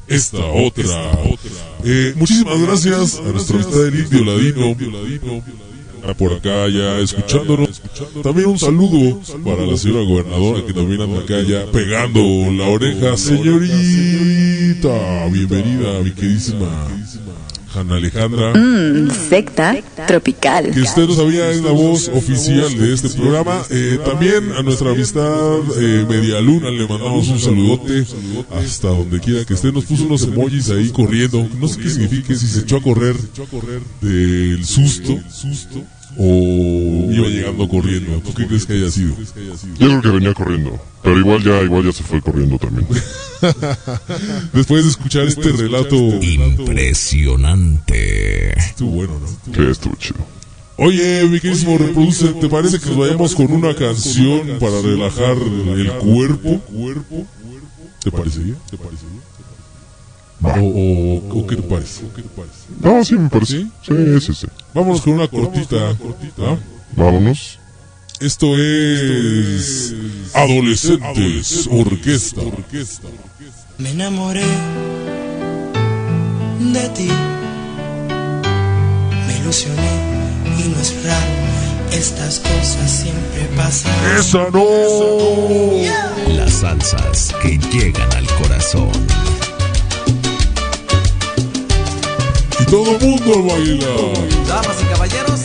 F: Esta otra. Eh, muchísimas gracias a nuestra amistad Ladino. Por acá ya escuchándonos. También un saludo para la señora gobernadora que también anda acá ya pegando la oreja. Señorita, bienvenida, mi queridísima Hanna Alejandra.
D: Mmm, secta tropical.
F: Que usted no sabía es la voz oficial de este programa. Eh, también a nuestra amistad eh, Media Luna le mandamos un saludote hasta donde quiera que esté. Nos puso unos emojis ahí corriendo. No sé qué significa, si se echó a correr del susto o iba llegando corriendo. ¿Tú qué crees que haya sido?
G: Yo creo que venía corriendo, pero igual ya, igual ya se fue corriendo también.
F: Después de escuchar este relato
H: impresionante.
F: Estuvo bueno, ¿no?
G: Sí, estuvo chido.
F: Oye, mi queridísimo reproduce, ¿te parece que nos vayamos con una canción para relajar el cuerpo? ¿Te parecería? ¿Te parecería? O, o, o qué te parece?
G: No, sí me parece. Sí, sí, sí.
F: Vámonos con una cortita. ¿ah?
G: Vámonos.
F: Esto es Adolescentes Orquesta.
O: Me enamoré de ti. Me ilusioné y no es raro. Estas cosas siempre pasan.
F: ¡Esa no!
H: Las salsas que llegan al corazón.
F: Todo el mundo a bailar.
P: Damas y caballeros,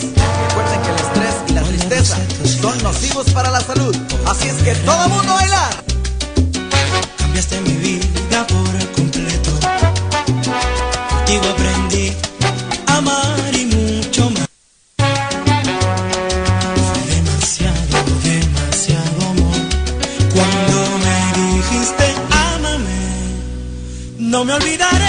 P: recuerden que el estrés y la tristeza son nocivos para la salud. Así es que todo el mundo a bailar.
O: Cambiaste mi vida por completo. Contigo aprendí a amar y mucho más. Fue demasiado, demasiado amor. Cuando me dijiste ámame, no me olvidaré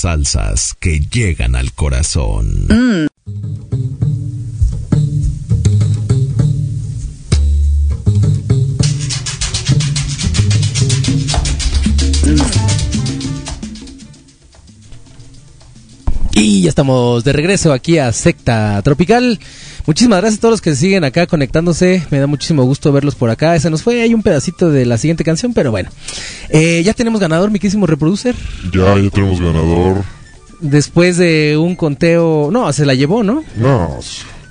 H: salsas que llegan al corazón.
B: Y ya estamos de regreso aquí a Secta Tropical. Muchísimas gracias a todos los que siguen acá conectándose. Me da muchísimo gusto verlos por acá. Se nos fue ahí un pedacito de la siguiente canción, pero bueno. Eh, ya tenemos ganador, mi querísimo reproducer.
G: Ya, ya tenemos ganador.
B: Después de un conteo. No, se la llevó, ¿no?
G: No.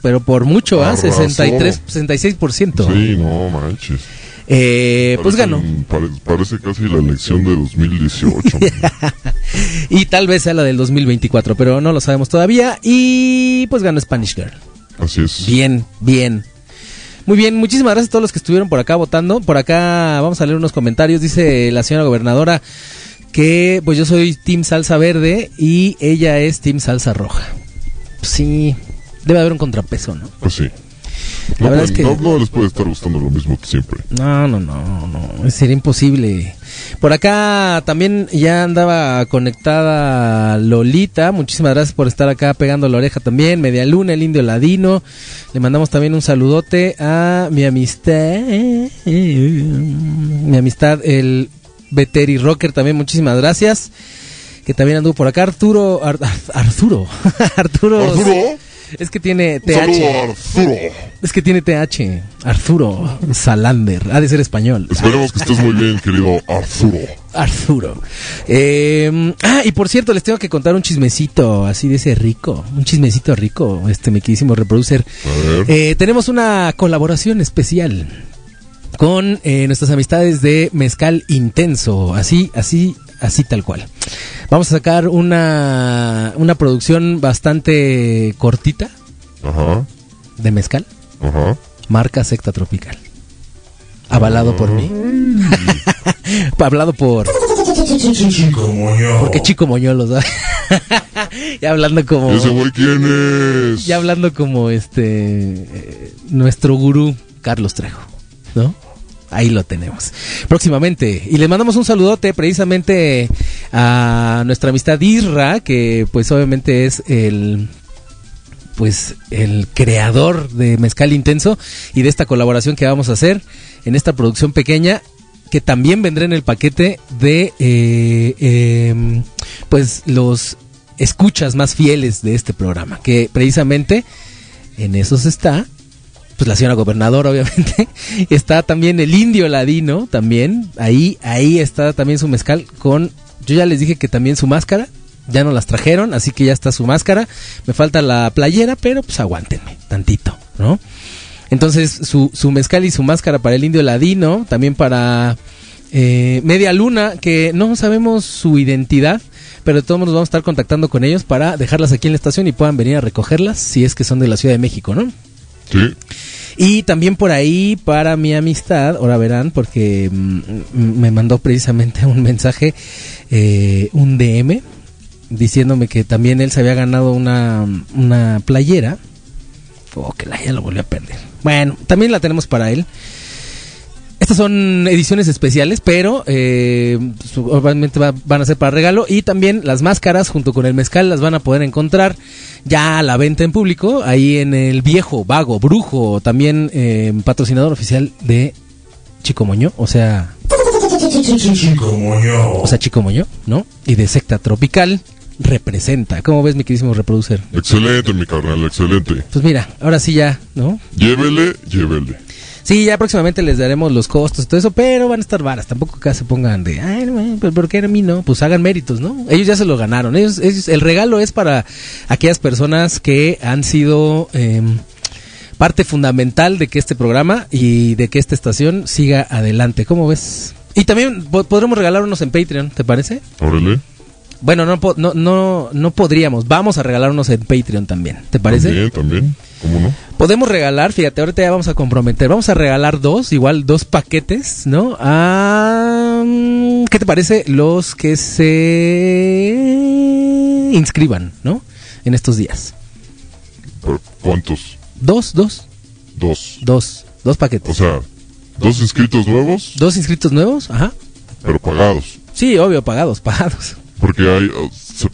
B: Pero por mucho, ¿ah?
G: Arrasó.
B: 63, 66%.
G: Sí, no manches.
B: Eh, pues ganó.
G: Pare- parece casi la elección de 2018.
B: Y tal vez sea la del 2024, pero no lo sabemos todavía. Y pues ganó Spanish Girl.
G: Así es.
B: Bien, bien. Muy bien, muchísimas gracias a todos los que estuvieron por acá votando. Por acá vamos a leer unos comentarios. Dice la señora gobernadora que pues yo soy Team Salsa Verde y ella es Team Salsa Roja. Sí, debe haber un contrapeso, ¿no?
G: Pues sí.
B: La
G: No,
B: verdad
G: pues,
B: es que-
G: no, no les puede estar gustando lo mismo que siempre.
B: No, no, no, no, sería imposible. Por acá también ya andaba conectada Lolita, muchísimas gracias por estar acá pegando la oreja también, Media Luna, el Indio Ladino, le mandamos también un saludote a mi amistad, mi amistad el Veteri Rocker también, muchísimas gracias, que también anduvo por acá, Arturo, Ar- Ar- Arturo, Arturo,
G: ¿Arturo?
B: Es que tiene TH.
G: Arturo.
B: Es que tiene TH. Arturo Salander. Ha de ser español.
G: Esperemos que estés muy bien, querido Arturo.
B: Arturo. Eh, ah, y por cierto, les tengo que contar un chismecito así de ese rico. Un chismecito rico, este mi queridísimo reproducer. Eh, tenemos una colaboración especial con eh, nuestras amistades de Mezcal Intenso. Así, así, así tal cual. Vamos a sacar una, una producción bastante cortita
G: Ajá,
B: de mezcal.
G: ajá.
B: Marca Secta Tropical. Avalado por mí. Hablado por. Porque Chico Moñolos. ¿verdad? ya hablando como.
G: ¿Ese güey quién es?
B: Ya hablando como este. eh, nuestro gurú, Carlos Trejo. ¿No? Ahí lo tenemos. Próximamente. Y le mandamos un saludote precisamente a nuestra amistad Isra, que pues obviamente es el pues el creador de Mezcal Intenso y de esta colaboración que vamos a hacer en esta producción pequeña que también vendrá en el paquete de eh, em, pues los escuchas más fieles de este programa que precisamente en esos está pues la señora gobernadora obviamente. Está también el indio ladino también. Ahí ahí está también su mezcal con yo ya les dije que también su máscara. Ya no las trajeron así que ya está su máscara. Me falta la playera pero pues aguántenme tantito no entonces su, su mezcal y su máscara para el indio ladino también para eh, media luna que no sabemos su identidad pero de todos modos vamos a estar contactando con ellos para dejarlas aquí en la estación y puedan venir a recogerlas si es que son de la Ciudad de México, ¿no?
G: Sí.
B: Y también por ahí para mi amistad, ahora verán, porque mm, mm, me mandó precisamente un mensaje, eh, un DM, diciéndome que también él se había ganado una, una playera. Oh, que la ya lo volvió a perder. Bueno, también la tenemos para él. Estas son ediciones especiales, pero eh, obviamente va- van a ser para regalo. Y también las máscaras junto con el mezcal las van a poder encontrar ya a la venta en público. Ahí en el viejo, vago, brujo, también eh, patrocinador oficial de Chico Moño. O sea, o sea, Chico Moño, ¿no? Y de Secta Tropical representa. ¿Cómo ves, mi queridísimo reproducer?
G: Excelente, mi carnal, excelente.
B: Pues mira, ahora sí ya, ¿no?
G: Llévele, llévele.
B: Sí, ya próximamente les daremos los costos y todo eso, pero van a estar varas. Tampoco acá se pongan de, ay, pues ¿por qué a mí no? Pues hagan méritos, ¿no? Ellos ya se lo ganaron. Ellos, ellos- el regalo es para aquellas personas que han sido eh, parte fundamental de que este programa y de que esta estación siga adelante. ¿Cómo ves? Y también po- podremos regalar unos en Patreon, ¿te parece?
G: Órale.
B: Bueno, no, no, no, no podríamos. Vamos a regalar unos en Patreon también. ¿Te parece?
G: También, también. ¿Cómo no?
B: Podemos regalar, fíjate, ahorita ya vamos a comprometer. Vamos a regalar dos, igual dos paquetes, ¿no? ¿Qué te parece? Los que se inscriban, ¿no? En estos días.
G: ¿Pero ¿Cuántos?
B: Dos, dos,
G: Dos.
B: dos, dos paquetes.
G: O sea, dos inscritos nuevos,
B: Dos inscritos nuevos, ajá.
G: pero pagados.
B: Sí, obvio, pagados, pagados.
G: Porque hay, uh, se-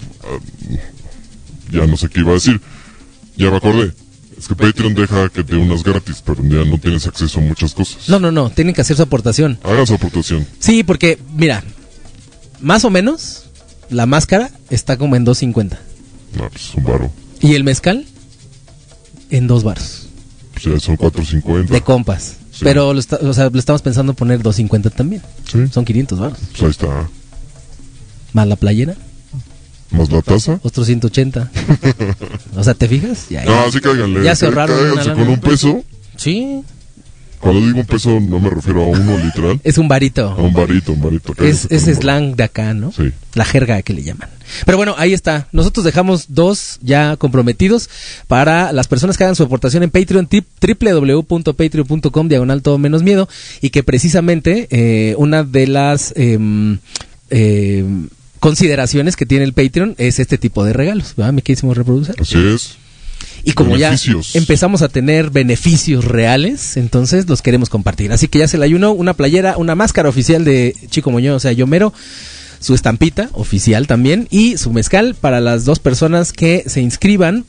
G: ya no sé qué iba a decir. Ya me acordé. Es que Patreon deja que te unas gratis, pero ya no tienes acceso a muchas cosas.
B: No, no, no, tienen que hacer su aportación.
G: Hagan su aportación.
B: Sí, porque, mira, más o menos, la máscara está como en 2.50.
G: No, pues es un baro.
B: Y el mezcal, en dos baros.
G: Pues ya son 4.50.
B: De compas.
G: Sí.
B: Pero lo, está- o sea, lo estamos pensando poner 2.50 también. Son 500 baros.
G: Pues ahí está.
B: Más la playera,
G: Más la taza.
B: otros 180. o sea, ¿te fijas? Ya,
G: No, así cáiganle.
B: Ya se ahorraron
G: Cáiganse con un peso.
B: Sí.
G: Cuando digo un peso no me refiero a uno literal.
B: Es un varito.
G: A un varito, un varito.
B: Es, es slang de acá, ¿no?
G: Sí.
B: La jerga que le llaman. Pero bueno, ahí está. Nosotros dejamos dos ya comprometidos para las personas que hagan su aportación en Patreon, tip- www.patreon.com, diagonal todo menos miedo, y que precisamente eh, una de las em, consideraciones que tiene el Patreon es este tipo de regalos, ¿verdad? Mi queridísimo reproducer.
G: Así es.
B: Y como
G: Beneficios.
B: ya empezamos a tener beneficios reales, entonces los queremos compartir. Así que ya se le ayunó una playera, una máscara oficial de Chico Muñoz, o sea, Yomero, su estampita oficial también y su mezcal para las dos personas que se inscriban.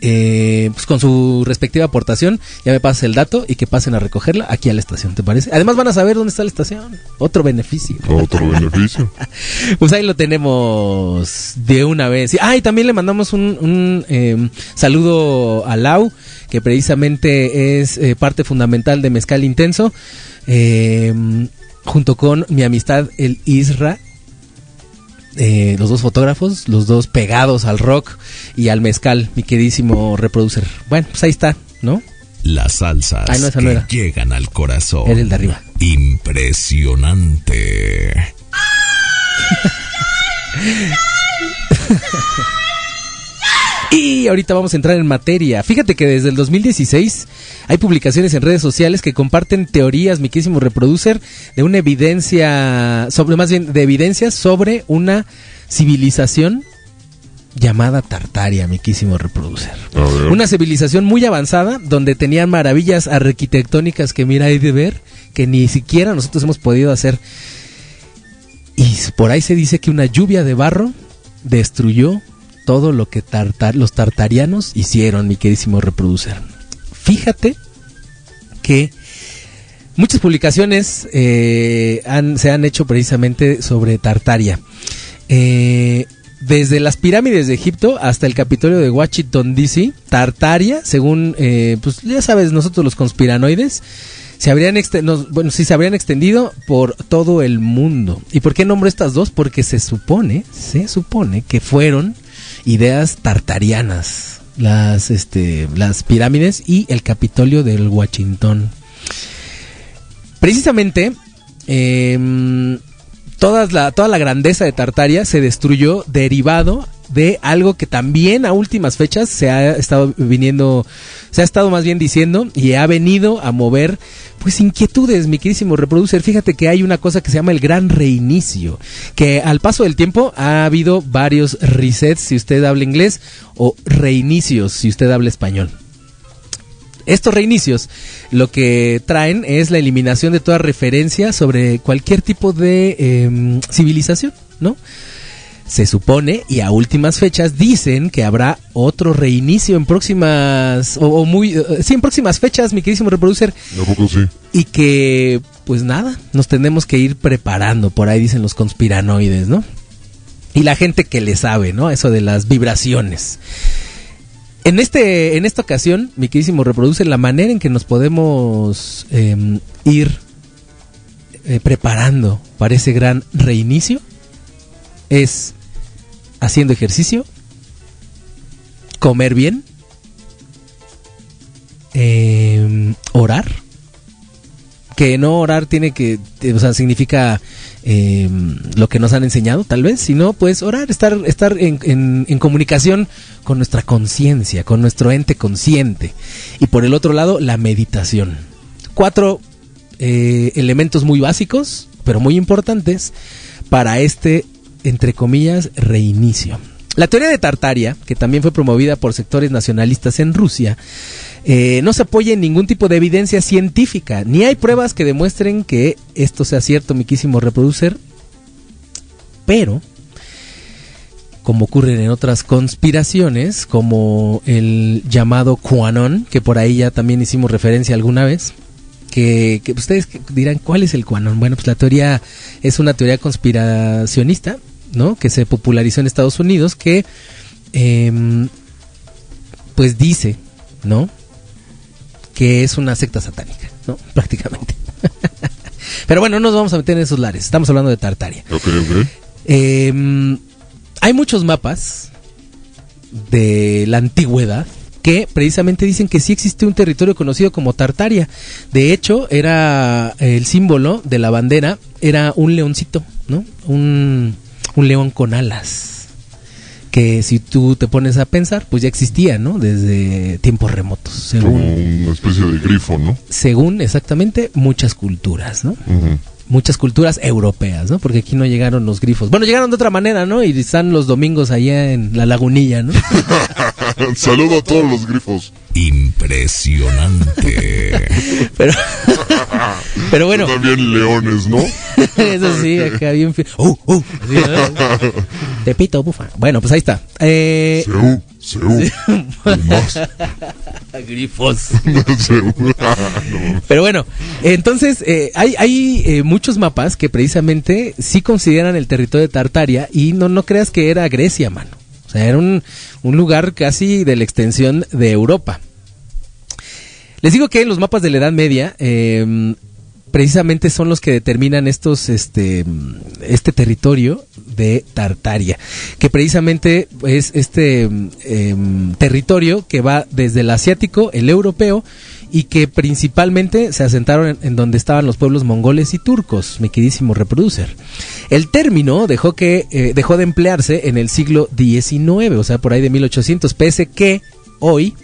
B: Eh, pues con su respectiva aportación, ya me pasas el dato y que pasen a recogerla aquí a la estación, ¿te parece? Además van a saber dónde está la estación. Otro beneficio.
G: Otro beneficio.
B: Pues ahí lo tenemos de una vez. Ah, y también le mandamos un, un, eh, saludo a Lau, que precisamente es eh, parte fundamental de Mezcal Intenso, eh, junto con mi amistad el Isra. Eh, los dos fotógrafos, los dos pegados al rock y al mezcal, mi queridísimo reproducer. Bueno, pues ahí está, ¿no?
H: Las salsas
B: Ay, no, esa
H: que
B: no
H: llegan al corazón.
B: Era el de arriba.
H: Impresionante.
B: Y ahorita vamos a entrar en materia. Fíjate que desde el 2016 hay publicaciones en redes sociales que comparten teorías, mi queridísimo reproducer, de una evidencia, sobre más bien de evidencias sobre una civilización llamada Tartaria, mi queridísimo reproducer. Una civilización muy avanzada donde tenían maravillas arquitectónicas que mira hay de ver, que ni siquiera nosotros hemos podido hacer. Y por ahí se dice que una lluvia de barro destruyó todo lo que los tartarianos hicieron, mi queridísimo reproducer. Fíjate que muchas publicaciones eh, se han hecho precisamente sobre Tartaria. Eh, desde las pirámides de Egipto hasta el Capitolio de Washington DC, Tartaria, según, eh, pues ya sabes, nosotros los conspiranoides, se habrían se habrían extendido por todo el mundo. ¿Y por qué nombro estas dos? Porque se supone, se supone que fueron ideas tartarianas, las, este, las pirámides y el Capitolio del Washington. Precisamente, em, todas la, toda la grandeza de Tartaria se destruyó derivado de algo que también a últimas fechas se ha estado viniendo, se ha estado más bien diciendo y ha venido a mover pues inquietudes, mi querísimo reproducer. Fíjate que hay una cosa que se llama el gran reinicio, que al paso del tiempo ha habido varios resets si usted habla inglés o reinicios si usted habla español. Estos reinicios lo que traen es la eliminación de toda referencia sobre cualquier tipo de em, civilización, ¿no? Se supone y a últimas fechas dicen que habrá otro reinicio en próximas o, o muy eh, sí en próximas fechas, mi queridísimo reproducer,
G: ¿A poco sí?
B: y que pues nada, nos tenemos que ir preparando, por ahí dicen los conspiranoides, ¿no? Y la gente que le sabe, ¿no? Eso de las vibraciones. En, este, en esta ocasión, mi queridísimo reproduce la manera en que nos podemos eh, ir eh, preparando para ese gran reinicio es haciendo ejercicio, comer bien, eh, orar, que no orar tiene que, o sea, significa eh, lo que nos han enseñado, tal vez, sino pues orar, estar, estar en comunicación con nuestra conciencia, con nuestro ente consciente. Y por el otro lado, la meditación. Cuatro eh, elementos muy básicos, pero muy importantes, para este, entre comillas, reinicio. La teoría de Tartaria, que también fue promovida por sectores nacionalistas en Rusia, eh, no se apoya en ningún tipo de evidencia científica, ni hay pruebas que demuestren que esto sea cierto, miquísimo reproducer, pero como ocurren en otras conspiraciones, como el llamado QAnon, que por ahí ya también hicimos referencia alguna vez. Que, que ustedes dirán, ¿cuál es el QAnon? Bueno, pues la teoría es una teoría conspiracionista, ¿no? Que se popularizó en Estados Unidos, que em, pues dice, ¿no? Que es una secta satánica, ¿no? Prácticamente. Pero bueno, no nos vamos a meter en esos lares. Estamos hablando de Tartaria. Eh, hay muchos mapas de la antigüedad que precisamente dicen que sí existe un territorio conocido como Tartaria. De hecho, era el símbolo de la bandera, era un leoncito, ¿no? Un, un león con alas. Que si tú te pones a pensar, pues ya existía, ¿no? Desde tiempos remotos.
G: Como
B: Según,
G: una especie de grifo, ¿no?
B: según exactamente muchas culturas, ¿no? Muchas culturas europeas, ¿no? Porque aquí no llegaron los grifos. Bueno, llegaron de otra manera, ¿no? Y están los domingos allá en la lagunilla, ¿no?
G: Saludo a todos los grifos.
H: Impresionante.
B: Pero, pero bueno.
G: También leones, ¿no?
B: Eso sí, acá bien... ¡Uh, uh! Te pito, bufa. Bueno, pues ahí está. Eh,
G: Seú, Seú. Más.
B: Grifos. Pero bueno, entonces eh, hay, hay eh, muchos mapas que precisamente sí consideran el territorio de Tartaria y no, no creas que era Grecia, mano. O sea, era un, un lugar casi de la extensión de Europa. Les digo que los mapas de la Edad Media eh, precisamente son los que determinan estos, este, este territorio de Tartaria, que precisamente es este em, territorio que va desde el asiático, el europeo, y que principalmente se asentaron en, en donde estaban los pueblos mongoles y turcos, mi queridísimo reproducer. El término dejó, que, eh, dejó de emplearse en el siglo XIX, o sea, por ahí de 1800, pese que hoy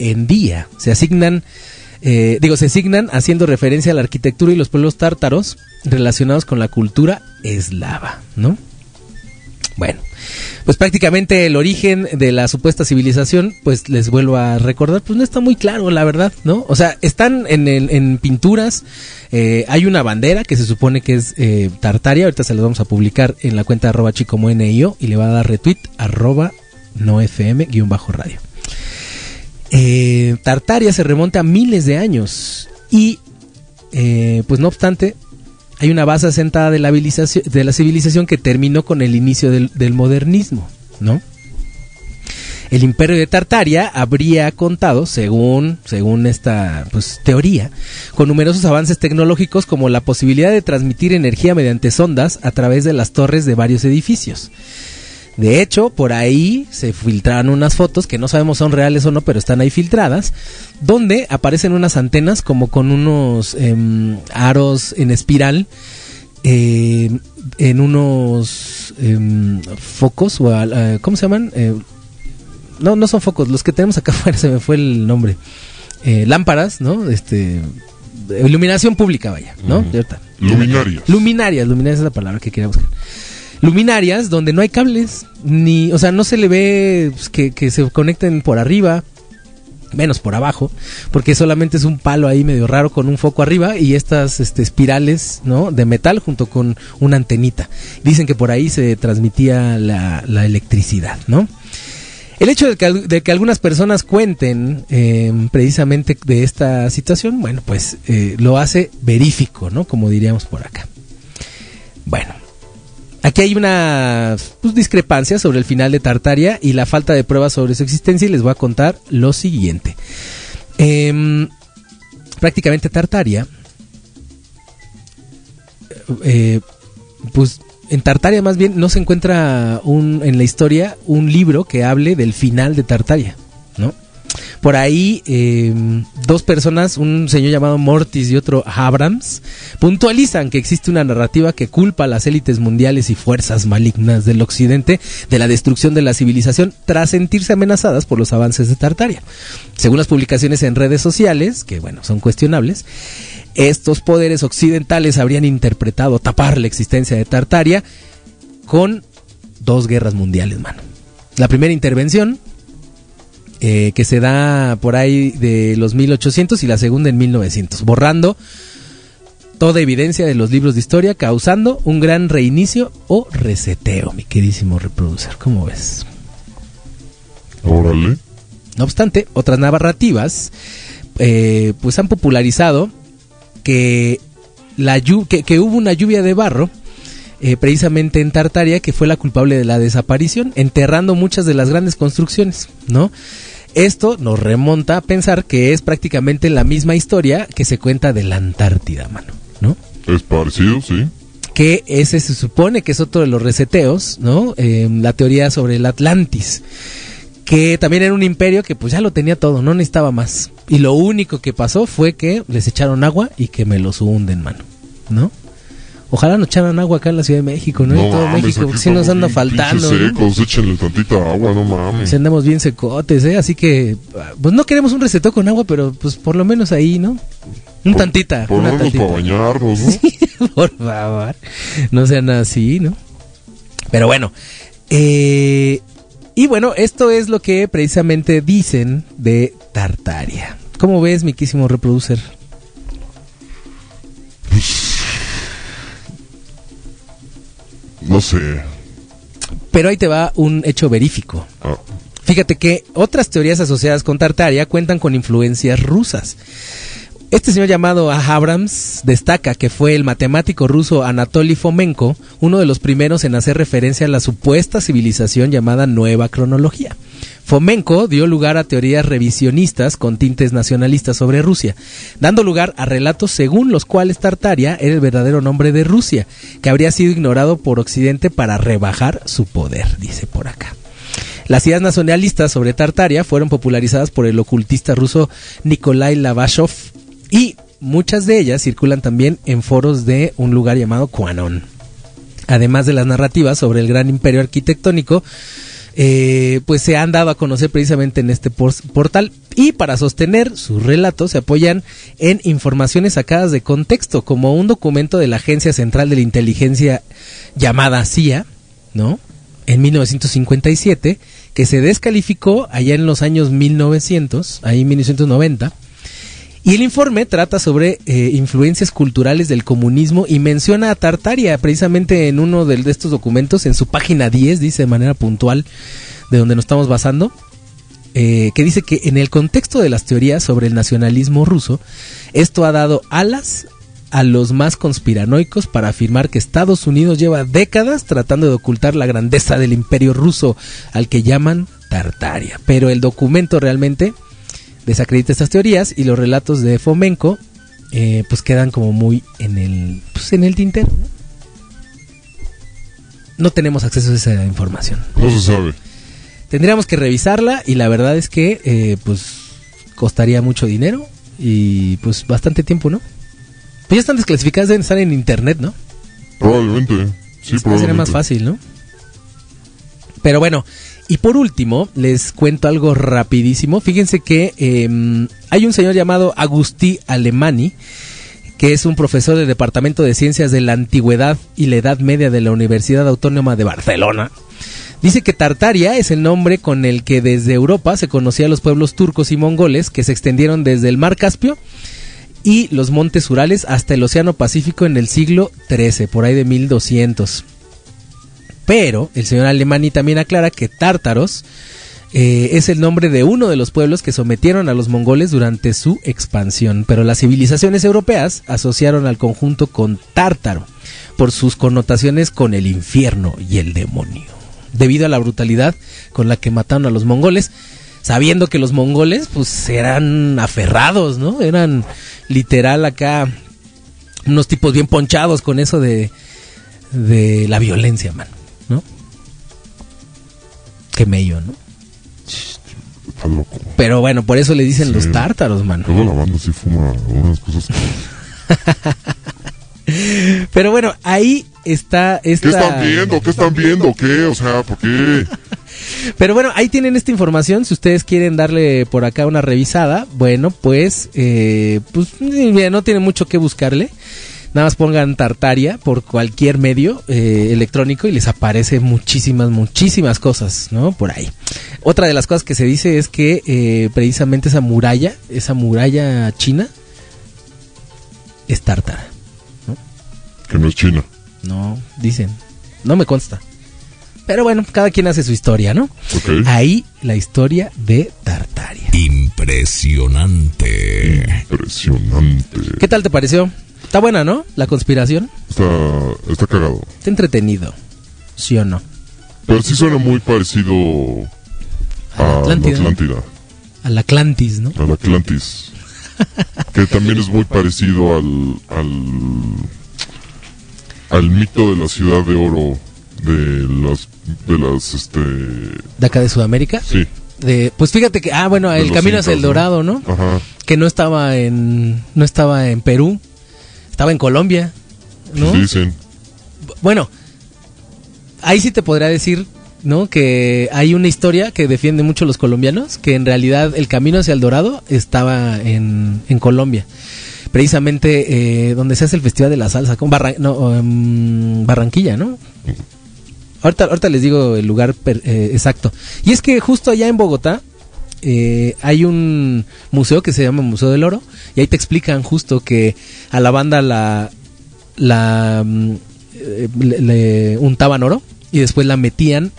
B: en día se asignan eh, digo, se asignan haciendo referencia a la arquitectura y los pueblos tártaros relacionados con la cultura eslava, ¿no? Bueno, pues prácticamente el origen de la supuesta civilización, pues les vuelvo a recordar, pues no está muy claro, la verdad, ¿no? O sea, están en, pinturas, eh, hay una bandera que se supone que es eh, Tartaria, ahorita se las vamos a publicar en la cuenta arroba chicomoenio y le va a dar retweet arroba no fm guion bajo radio. Eh, Tartaria se remonta a miles de años y, eh, pues no obstante, hay una base asentada de la, civilización, de la civilización que terminó con el inicio del, del modernismo, ¿no? El imperio de Tartaria habría contado, según, según esta pues, teoría, con numerosos avances tecnológicos como la posibilidad de transmitir energía mediante sondas a través de las torres de varios edificios. De hecho, por ahí se filtraron unas fotos que no sabemos son reales o no, pero están ahí filtradas, donde aparecen unas antenas como con unos em, aros en espiral, em, en unos em, focos, o eh, ¿cómo se llaman? Eh, no, no son focos, los que tenemos acá afuera se me fue el nombre. Eh, lámparas, ¿no? Este, iluminación pública, vaya, ¿no? Está.
G: Luminarias.
B: Luminarias, luminarias es la palabra que quería buscar. Luminarias donde no hay cables, ni, o sea, no se le ve pues, que, se conecten por arriba, menos por abajo, porque solamente es un palo ahí medio raro con un foco arriba y estas este, espirales, ¿no? De metal junto con una antenita. Dicen que por ahí se transmitía la, electricidad, ¿no? El hecho de que, algunas personas cuenten eh, precisamente de esta situación, bueno, pues eh, lo hace verífico, ¿no? Como diríamos por acá. Bueno, aquí hay una pues, discrepancia sobre el final de Tartaria y la falta de pruebas sobre su existencia y les voy a contar lo siguiente. Em, prácticamente Tartaria, eh, pues en Tartaria más bien no se encuentra un, en la historia un libro que hable del final de Tartaria, ¿no? Por ahí eh, dos personas, un señor llamado Mortis y otro Abrams, puntualizan que existe una narrativa que culpa a las élites mundiales y fuerzas malignas del occidente de la destrucción de la civilización tras sentirse amenazadas por los avances de Tartaria. Según las publicaciones en redes sociales, que bueno, son cuestionables, estos poderes occidentales habrían interpretado tapar la existencia de Tartaria con dos guerras mundiales, mano. La primera intervención, eh, que se da por ahí de los 1800 y la segunda en 1900, borrando toda evidencia de los libros de historia, causando un gran reinicio o reseteo, mi queridísimo reproducer. ¿Cómo ves?
G: Órale.
B: No obstante, otras narrativas eh, pues han popularizado que, la que hubo una lluvia de barro eh, precisamente en Tartaria que fue la culpable de la desaparición, enterrando muchas de las grandes construcciones, ¿no? Esto nos remonta a pensar que es prácticamente la misma historia que se cuenta de la Antártida, mano, ¿no?
G: Es parecido, sí.
B: que ese se supone que es otro de los reseteos, ¿no? Eh, la teoría sobre el Atlantis, que también era un imperio que pues ya lo tenía todo, no necesitaba más. Y lo único que pasó fue que les echaron agua y que me los hunden, mano, ¿no? Ojalá nos echaran agua acá en la Ciudad de México, ¿no? en todo
G: mames,
B: México, porque si nos anda
G: bien
B: faltando. ¿no?
G: secos, échenle tantita agua, no mames.
B: Si andamos bien secotes, ¿eh? Así que, pues no queremos un reseteo con agua, pero pues por lo menos ahí, ¿no? Un tantita,
G: Por
B: una tantita.
G: para bañarnos, ¿no?
B: por favor, no sean así, ¿no? Pero bueno, eh, y bueno, esto es lo que precisamente dicen de Tartaria. ¿Cómo ves, mi quísimo reproducer?
G: No sé.
B: Pero ahí te va un hecho verífico.
G: Ah,
B: Fíjate que otras teorías asociadas con Tartaria cuentan con influencias rusas. Este señor llamado Abrams destaca que fue el matemático ruso Anatoly Fomenko uno de los primeros en hacer referencia a la supuesta civilización llamada Nueva Cronología. Fomenko dio lugar a teorías revisionistas con tintes nacionalistas sobre Rusia, dando lugar a relatos según los cuales Tartaria era el verdadero nombre de Rusia, que habría sido ignorado por Occidente para rebajar su poder, dice por acá. Las ideas nacionalistas sobre Tartaria fueron popularizadas por el ocultista ruso Nikolai Lavashov y muchas de ellas circulan también en foros de un lugar llamado Quanon. Además de las narrativas sobre el gran imperio arquitectónico, eh, pues se han dado a conocer precisamente en este por- portal y para sostener sus relatos se apoyan en informaciones sacadas de contexto como un documento de la Agencia Central de la Inteligencia llamada CIA, ¿no? En 1957 que se descalificó allá en los años 1900, ahí 1990. Y el informe trata sobre eh, influencias culturales del comunismo y menciona a Tartaria precisamente en uno de, estos documentos, en su página 10, dice de manera puntual, de donde nos estamos basando, eh, que dice que en el contexto de las teorías sobre el nacionalismo ruso, esto ha dado alas a los más conspiranoicos para afirmar que Estados Unidos lleva décadas tratando de ocultar la grandeza del imperio ruso al que llaman Tartaria. Pero el documento realmente desacredita estas teorías y los relatos de Fomenko eh, pues quedan como muy en el pues en el tintero. ¿no? Tenemos acceso a esa información.
G: no se sabe.
B: Tendríamos que revisarla y la verdad es que eh, pues costaría mucho dinero y pues bastante tiempo, ¿no? Pues ya están desclasificadas, deben estar en internet, ¿no?
G: Probablemente. Sí,
B: Sería
G: probablemente.
B: más fácil, ¿no? Pero bueno, y por último, les cuento algo rapidísimo. Fíjense que eh, hay un señor llamado Agustí Alemani, que es un profesor del Departamento de Ciencias de la Antigüedad y la Edad Media de la Universidad Autónoma de Barcelona. Dice que Tartaria es el nombre con el que desde Europa se conocía a los pueblos turcos y mongoles que se extendieron desde el Mar Caspio y los montes Urales hasta el Océano Pacífico en el siglo XIII, por ahí de 1200. Pero el señor Alemani también aclara que Tártaros eh, es el nombre de uno de los pueblos que sometieron a los mongoles durante su expansión, pero las civilizaciones europeas asociaron al conjunto con Tártaro por sus connotaciones con el infierno y el demonio, debido a la brutalidad con la que mataron a los mongoles, sabiendo que los mongoles pues eran aferrados, ¿no? Eran literal acá unos tipos bien ponchados con eso de de la violencia, man, ¿no? Qué mello, ¿no?
G: Está loco.
B: Pero bueno, por eso le dicen
G: Sí.
B: los tártaros, man.
G: Luego la banda sí fuma unas cosas que...
B: Pero bueno, ahí está esta...
G: ¿Qué están viendo? ¿Qué están viendo? ¿Qué? O sea, ¿por qué?
B: Pero bueno, ahí tienen esta información. Si ustedes quieren darle por acá una revisada, bueno, pues, eh, pues mira, no tiene mucho que buscarle. Nada más pongan Tartaria por cualquier medio eh, electrónico y les aparece muchísimas, muchísimas cosas, ¿no? Por ahí. Otra de las cosas que se dice es que eh, precisamente esa muralla, esa muralla china, es tártara.
G: Que no es China.
B: No, dicen. No me consta. Pero bueno, cada quien hace su historia, ¿no?
G: Ok.
B: Ahí la historia de Tartaria.
H: Impresionante.
G: Impresionante.
B: ¿Qué tal te pareció? Está buena, ¿no? La conspiración.
G: Está, está cagado.
B: Está entretenido. ¿Sí o no?
G: Pero sí suena muy parecido a la
B: Atlántida. Al Atlantis, ¿no?
G: Al Atlantis. que también es muy parecido al, al, al mito de la ciudad de oro de las, de las, este,
B: De acá de Sudamérica.
G: sí.
B: De, pues fíjate que, ah, bueno,
G: De
B: el camino hacia el. Dorado, ¿no?
G: Ajá.
B: Que no estaba en, no estaba en Perú, estaba en Colombia, ¿no?
G: Sí dicen.
B: Bueno, ahí sí te podría decir, ¿no? Que hay una historia que defiende mucho los colombianos, que en realidad el camino hacia el Dorado estaba en, en Colombia. Precisamente eh, donde se hace el Festival de la Salsa, con no, em, Barranquilla, ¿no? Ahorita, ahorita les digo el lugar per- eh, exacto. Y es que justo allá en Bogotá eh, hay un museo que se llama Museo del Oro y ahí te explican justo que a la banda la, mm, eh, le, untaban oro y después la metían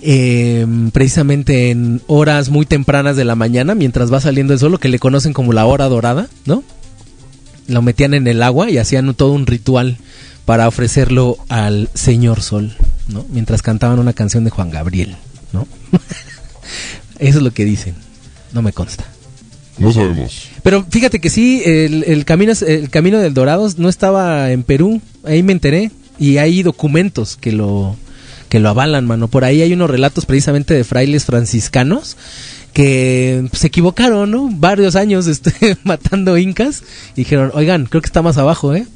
B: eh, precisamente en horas muy tempranas de la mañana mientras va saliendo el sol, lo que le conocen como la hora dorada, ¿no? Lo metían en el agua y hacían todo un ritual para ofrecerlo al señor sol, ¿no? Mientras cantaban una canción de Juan Gabriel, ¿no? Eso es lo que dicen, no me consta.
G: No sabemos.
B: Pero fíjate que sí, el, el camino, el camino del Dorado no estaba en Perú, ahí me enteré, y hay documentos que lo, que lo avalan, mano. Por ahí hay unos relatos precisamente de frailes franciscanos que se equivocaron, ¿no? Varios años este, matando incas, y dijeron, oigan, creo que está más abajo, ¿eh?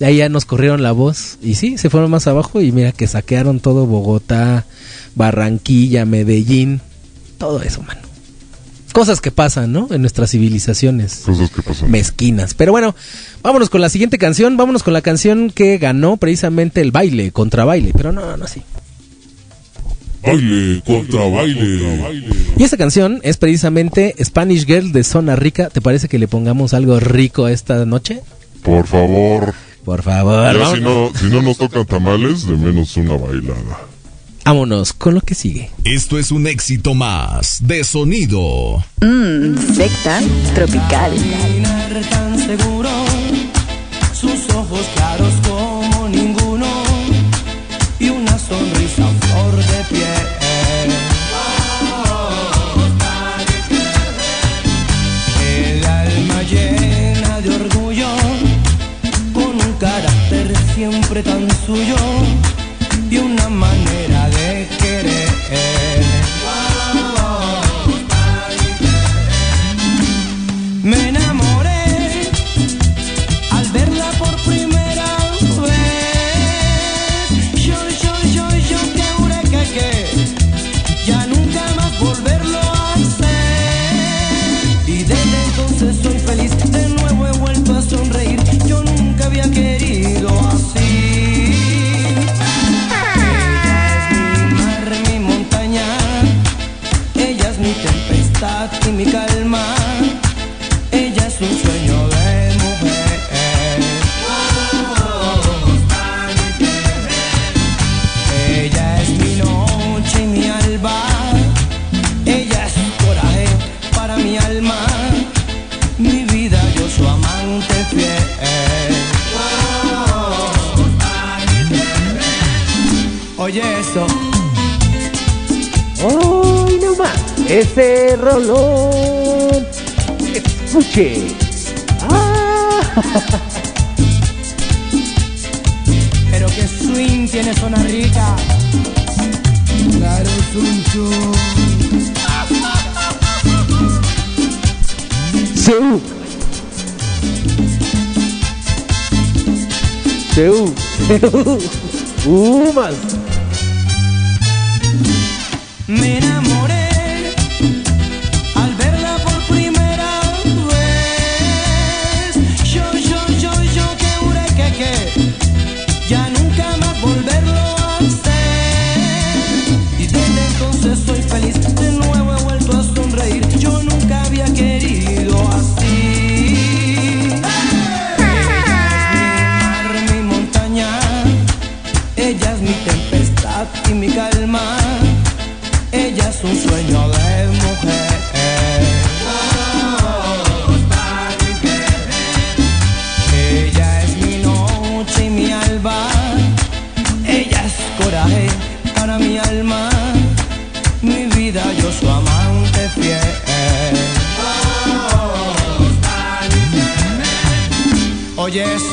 B: Y ahí ya nos corrieron la voz, y sí, se fueron más abajo, y mira que saquearon todo Bogotá, Barranquilla, Medellín, todo eso, mano. Cosas que pasan, ¿no? En nuestras civilizaciones.
G: Cosas que pasan.
B: Mezquinas. Pero bueno, vámonos con la siguiente canción. Vámonos con la canción que ganó precisamente el baile, contra baile. Pero no, no así.
F: Baile contra baile.
B: Y esta canción es precisamente Spanish Girl de Zona Rica. ¿Te parece que le pongamos algo rico esta noche?
G: Por favor.
B: Por favor.
G: Ya si no, si no nos tocan tamales, de menos una bailada.
B: Vámonos con lo que sigue.
H: Esto es un éxito más de sonido.
D: Mmm, secta tropical.
O: Caminar tan seguro, sus ojos claros como ninguno y una sonrisa flor de piel. El alma llena de orgullo, con un carácter siempre tan suyo y una manera mi.
B: Ese rolón. Escuche. Ah.
O: Pero que swing tiene zona rica. Claro, Suncho.
B: Seú. Seú. Seú. Uh, más.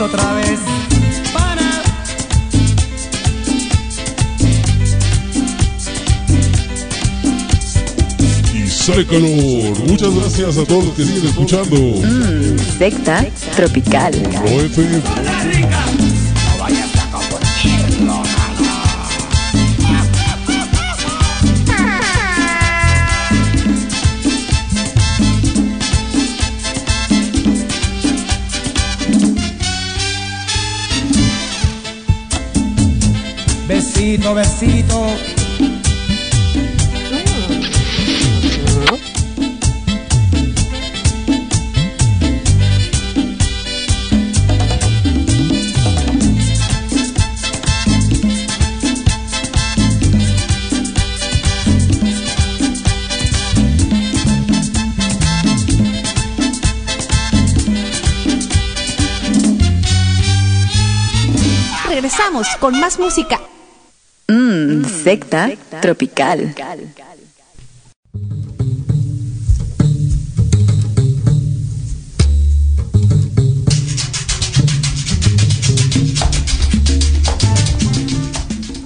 O: Otra vez. Pana.
F: Y sale calor. Muchas gracias a todos los que siguen escuchando.
D: Mmm, secta tropical.
F: Pro
O: Besito, besito.
Q: Regresamos con más música.
D: Secta tropical.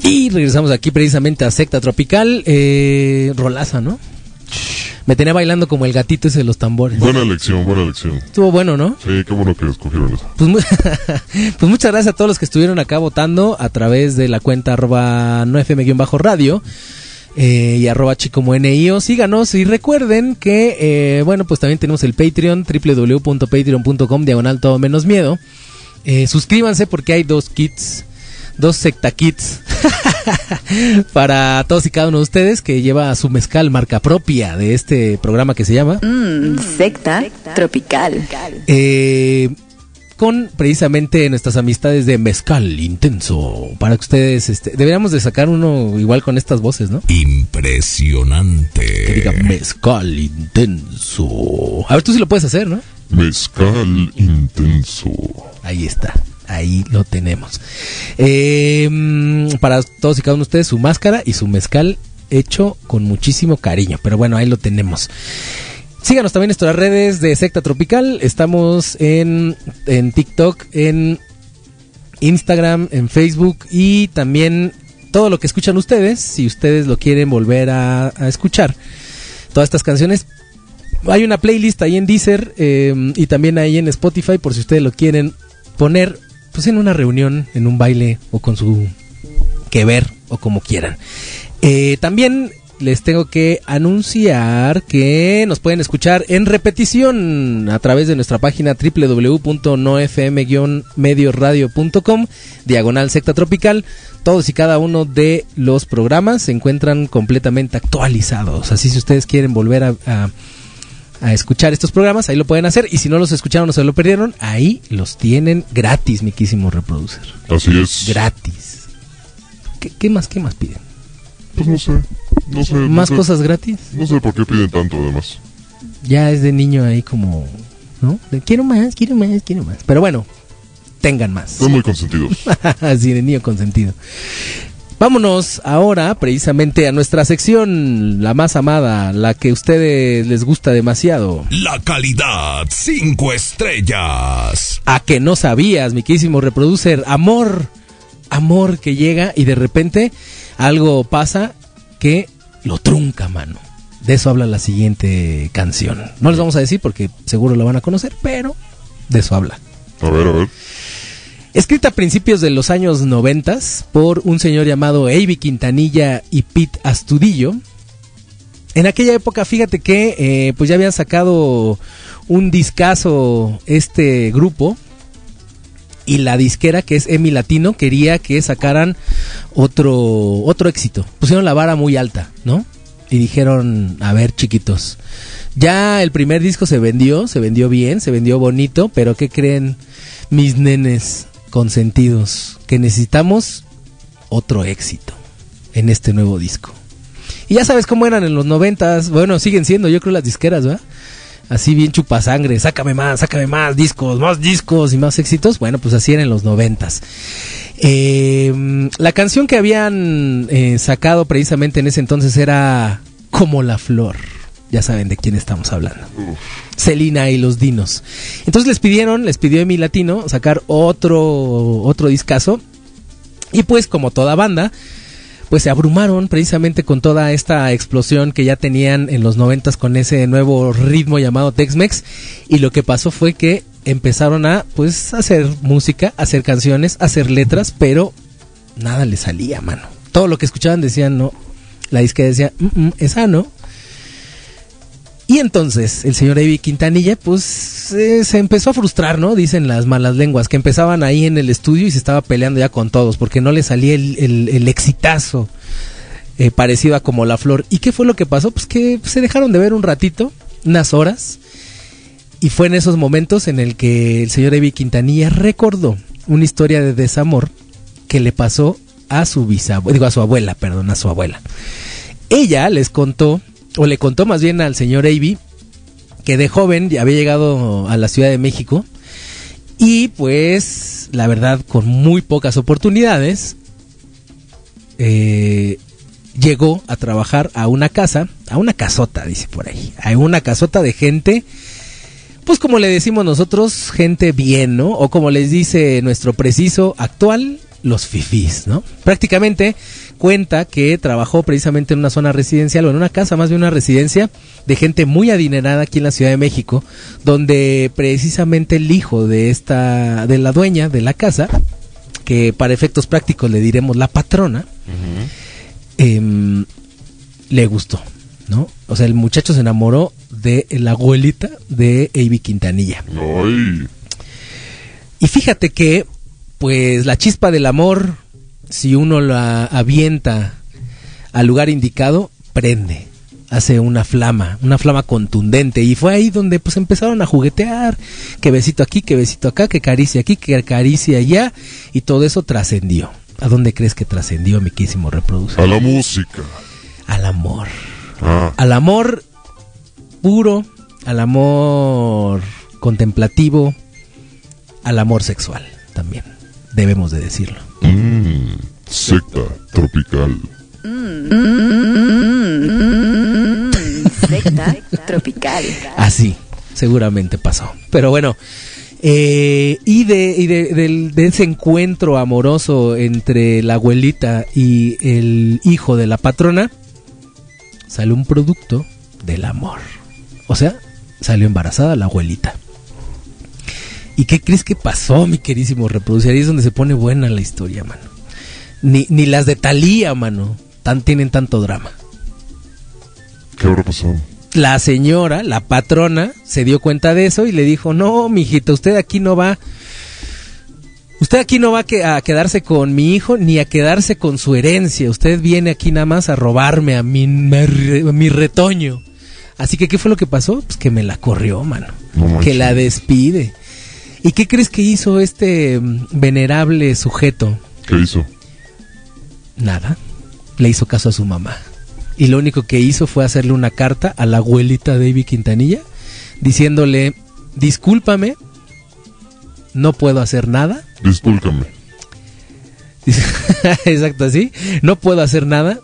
B: Y regresamos aquí precisamente a Secta Tropical. Eh, rolaza, ¿no? Me tenía bailando como el gatito ese de los tambores.
G: Buena elección, buena elección.
B: Estuvo bueno, ¿no?
G: Sí, qué bueno que escogieron eso.
B: Pues, mu- pues muchas gracias a todos los que estuvieron acá votando a través de la cuenta arroba no fm-radio eh, y arroba chicomonio. Síganos y recuerden que, eh, bueno, pues también tenemos el Patreon, www.patreon.com, diagonal todo menos miedo. Eh, suscríbanse porque hay dos kits, dos secta kits para todos y cada uno de ustedes que lleva su mezcal marca propia de este programa que se llama.
D: Mmm, secta tropical.
B: Eh, con precisamente nuestras amistades de Mezcal Intenso. Para que ustedes, este, deberíamos de sacar uno igual con estas voces, ¿no?
H: Impresionante.
B: Que diga Mezcal Intenso. A ver, tú sí lo puedes hacer, ¿no?
G: Mezcal intenso.
B: Ahí está. Ahí lo tenemos. Mm, para todos y cada uno de ustedes, su máscara y su mezcal hecho con muchísimo cariño. Pero bueno, ahí lo tenemos. Síganos también en nuestras redes de Secta Tropical. Estamos en, en TikTok, en Instagram, en Facebook y también todo lo que escuchan ustedes. Si ustedes lo quieren volver a, escuchar, todas estas canciones. Hay una playlist ahí en Deezer eh, y también ahí en Spotify por si ustedes lo quieren poner pues en una reunión, en un baile o con su que ver o como quieran. Eh, también les tengo que anunciar que nos pueden escuchar en repetición a través de nuestra página www.nofm-medioradio.com diagonal secta tropical. Todos y cada uno de los programas se encuentran completamente actualizados. Así si ustedes quieren volver a, a- a escuchar estos programas, ahí lo pueden hacer. Y si no los escucharon o se lo perdieron, ahí los tienen gratis, mi quísimo reproducer.
G: Así es.
B: Gratis. ¿Qué, qué más, qué más piden?
G: Pues no sé. No sé. no
B: ¿Más
G: sé-
B: cosas gratis?
G: No sé por qué piden tanto, además.
B: Ya es de niño ahí como, ¿no? De, quiero más, quiero más, quiero más. Pero bueno, tengan más.
G: Están muy consentidos.
B: Así de niño consentido. Vámonos ahora precisamente a nuestra sección, la más amada, la que a ustedes les gusta demasiado.
H: La calidad, cinco estrellas.
B: A que no sabías, mi querísimo reproducer, amor, amor que llega y de repente algo pasa que lo trunca, mano. De eso habla la siguiente canción. No les vamos a decir porque seguro la van a conocer, pero de eso habla.
G: A ver, a ver.
B: Escrita a principios de los años 90 por un señor llamado Avi Quintanilla y Pete Astudillo. En aquella época, fíjate que eh, pues ya habían sacado un discazo este grupo y la disquera que es Emi Latino quería que sacaran otro otro éxito. Pusieron la vara muy alta, ¿no? Y dijeron, a ver, chiquitos, ya el primer disco se vendió, se vendió bien, se vendió bonito, pero ¿qué creen mis nenes consentidos? Que necesitamos otro éxito en este nuevo disco. Y ya sabes cómo eran en los noventas, bueno, siguen siendo, yo creo las disqueras, ¿verdad? Así bien chupasangre, sácame más, sácame más discos, más discos y más éxitos. Bueno, pues así eran en los noventas. Eh, la canción que habían eh, sacado precisamente en ese entonces era Como la Flor. Ya saben de quién estamos hablando. Celina y los Dinos. Entonces les pidieron, les pidió Emi Latino sacar otro, otro discazo. Y pues como toda banda, pues se abrumaron precisamente con toda esta explosión que ya tenían en los noventas con ese nuevo ritmo llamado Tex-Mex. Y lo que pasó fue que empezaron a pues hacer música, hacer canciones, hacer letras, pero nada les salía, mano. Todo lo que escuchaban decían no. La disque decía, "Mm, mm, esa no. Y entonces el señor Avi Quintanilla, pues eh, se empezó a frustrar, ¿no? Dicen las malas lenguas, que empezaban ahí en el estudio y se estaba peleando ya con todos, porque no le salía el, exitazo eh, parecido a como la flor. ¿Y qué fue lo que pasó? Pues que se dejaron de ver un ratito, unas horas, y fue en esos momentos en el que el señor Avi Quintanilla recordó una historia de desamor que le pasó a su bisabuela, digo a su abuela, perdón, a su abuela. Ella les contó, o le contó más bien al señor Avi, que de joven ya había llegado a la Ciudad de México y pues la verdad con muy pocas oportunidades eh, llegó a trabajar a una casa, a una casota, dice por ahí, a una casota de gente, pues como le decimos nosotros, gente bien, ¿no? O como les dice nuestro preciso actual, los fifís, ¿no? Prácticamente cuenta que trabajó precisamente en una zona residencial o en una casa, más bien una residencia de gente muy adinerada aquí en la Ciudad de México, donde precisamente el hijo de esta, de la dueña de la casa, que para efectos prácticos le diremos la patrona, em, le gustó, ¿no? O sea, el muchacho se enamoró de la abuelita de Avi Quintanilla. Y fíjate que, pues, la chispa del amor, si uno la avienta al lugar indicado, prende, hace una flama, una flama contundente. Y fue ahí donde pues empezaron a juguetear, que besito aquí, que besito acá, que caricia aquí, que caricia allá, y todo eso trascendió. ¿A dónde crees que trascendió, mi quísimo reproductor?
G: A la música.
B: Al amor.
G: Ah.
B: Al amor puro, al amor contemplativo, al amor sexual también, debemos de decirlo.
G: Mm, secta tropical.
D: Mm, secta tropical.
B: Así, seguramente pasó. Pero bueno, eh, y, de, y de, del- de ese encuentro amoroso entre la abuelita y el hijo de la patrona, salió un producto del amor. O sea, salió embarazada la abuelita. ¿Y qué crees que pasó, mi querísimo reproducir? Ahí es donde se pone buena la historia, mano. Ni, ni las de Talía, mano, tan, tienen tanto drama.
G: ¿Qué habrá pasado?
B: La señora, la patrona, se dio cuenta de eso y le dijo, no, mijita, usted aquí no va, usted aquí no va a, que- a quedarse con mi hijo ni a quedarse con su herencia, usted viene aquí nada más a robarme a mi, a mi retoño. Así que, ¿qué fue lo que pasó? Pues que me la corrió, mano. que la despide. ¿Y qué crees que hizo este mm, venerable sujeto?
G: ¿Qué hizo?
B: Nada. Le hizo caso a su mamá. Y lo único que hizo fue hacerle una carta a la abuelita David Quintanilla diciéndole, discúlpame, no puedo hacer nada.
G: Discúlpame.
B: Exacto así. No puedo hacer nada.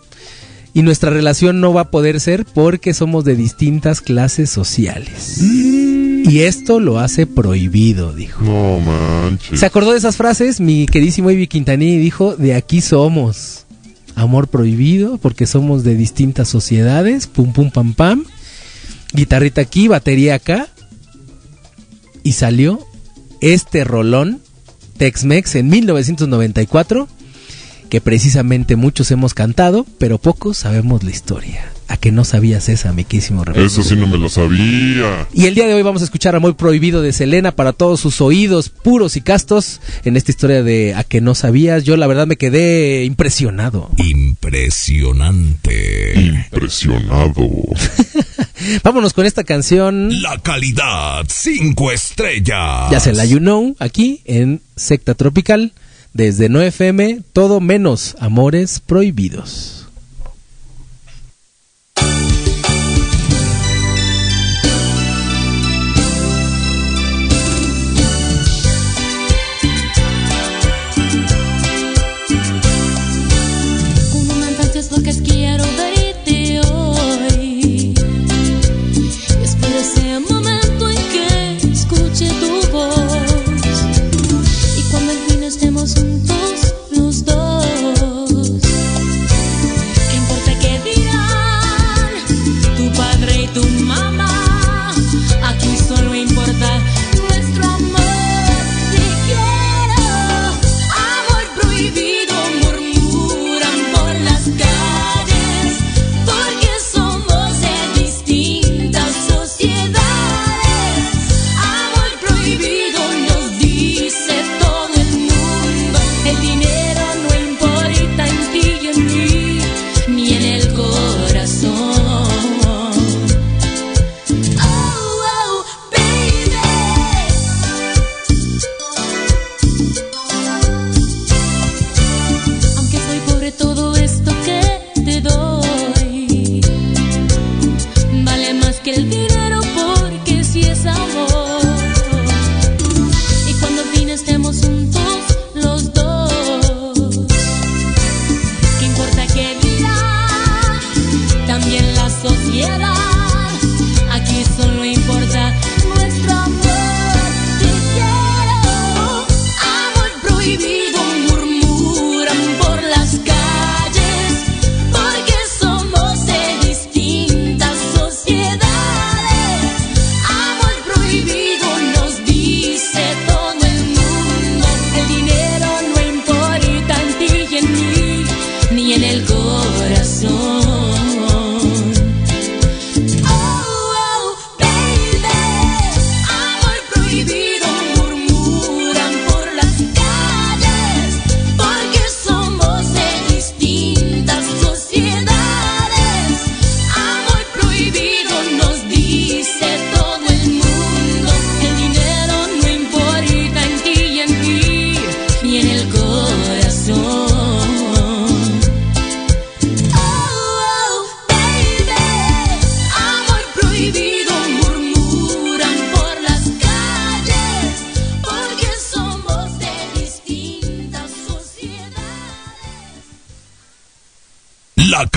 B: Y nuestra relación no va a poder ser porque somos de distintas clases sociales. Y esto lo hace prohibido, dijo.
G: No manches.
B: ¿Se acordó de esas frases? Mi queridísimo Ivy Quintanilla dijo, de aquí somos. Amor prohibido, porque somos de distintas sociedades. Pum, pum, pam, pam. Guitarrita aquí, batería acá. Y salió este rolón, Tex-Mex, en 1994, que precisamente muchos hemos cantado, pero pocos sabemos la historia. ¿A que no sabías esa, mi queridísimo
G: Eso sí no me lo sabía.
B: y el día de hoy vamos a escuchar Amor Prohibido de Selena para todos sus oídos puros y castos en esta historia de A que no sabías. Yo la verdad me quedé impresionado.
H: Impresionante.
G: Impresionado.
B: Vámonos con esta canción.
H: La calidad, cinco estrellas.
B: Ya se la you know, aquí en Secta Tropical, desde 9FM, todo menos Amores Prohibidos.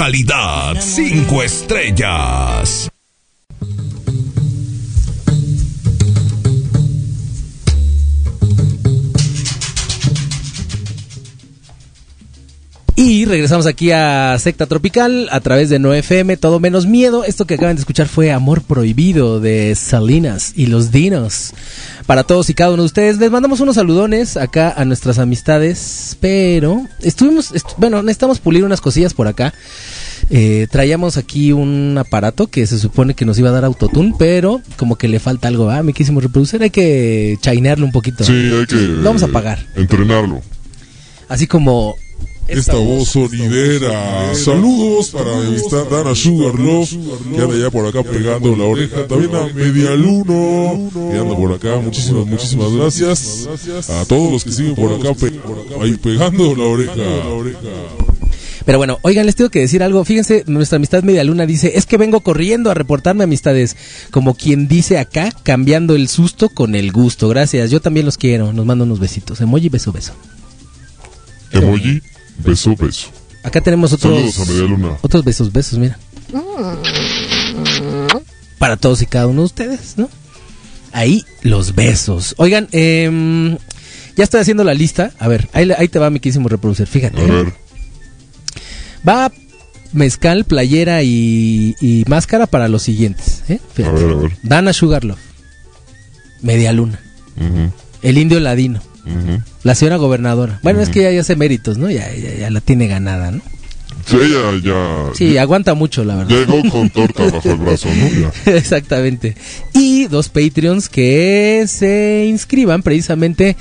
H: Calidad 5 estrellas.
B: Y regresamos aquí a Secta Tropical a través de No FM, todo menos miedo. Esto que acaban de escuchar fue Amor Prohibido de Salinas y los Dinos. Para todos y cada uno de ustedes, les mandamos unos saludones acá a nuestras amistades, pero estuvimos, est- bueno, necesitamos pulir unas cosillas por acá. Eh, traíamos aquí un aparato que se supone que nos iba a dar autotune, pero como que le falta algo, ¿ah? Me quisimos reproducir, hay que chainearlo un poquito.
G: Sí, hay que.
B: Lo vamos a pagar.
G: Entrenarlo.
B: Así como
F: Esta voz sonidera. Saludos para mi amistad Dana Sugarloaf, que anda ya por acá pegando la oreja. También a Medialuno, que anda por acá. Muchísimas, muchísimas gracias. A todos los que siguen por acá, pe- ahí pegando la oreja.
B: Pero bueno, oigan, les tengo que decir algo. Fíjense, nuestra amistad Media Luna dice, es que vengo corriendo a reportarme amistades. Como quien dice acá, cambiando el susto con el gusto. Gracias, yo también los quiero. Nos mando unos besitos. Emoji, beso, beso.
G: Emoji, beso, beso.
B: Acá tenemos otros...
G: Saludos a Media Luna.
B: Otros besos, besos, mira. Para todos y cada uno de ustedes, ¿no? Ahí los besos. Oigan, em, ya estoy haciendo la lista. A ver, ahí, ahí te va mi quísimo reproducir. Fíjate. ¿eh? Va mezcal, playera y, y máscara para los siguientes. ¿eh? Fíjate.
G: A ver, a ver.
B: Dana Sugarloaf. Media Luna. El Indio Ladino. La señora gobernadora. Bueno, es que ya, ya hace méritos, ¿no? Ya, ya, ya la tiene ganada, ¿no?
G: Sí, ella ya.
B: Sí, aguanta mucho, la verdad.
G: Llegó con torta bajo el brazo, ¿no? Ya.
B: Exactamente. Y dos Patreons que se inscriban precisamente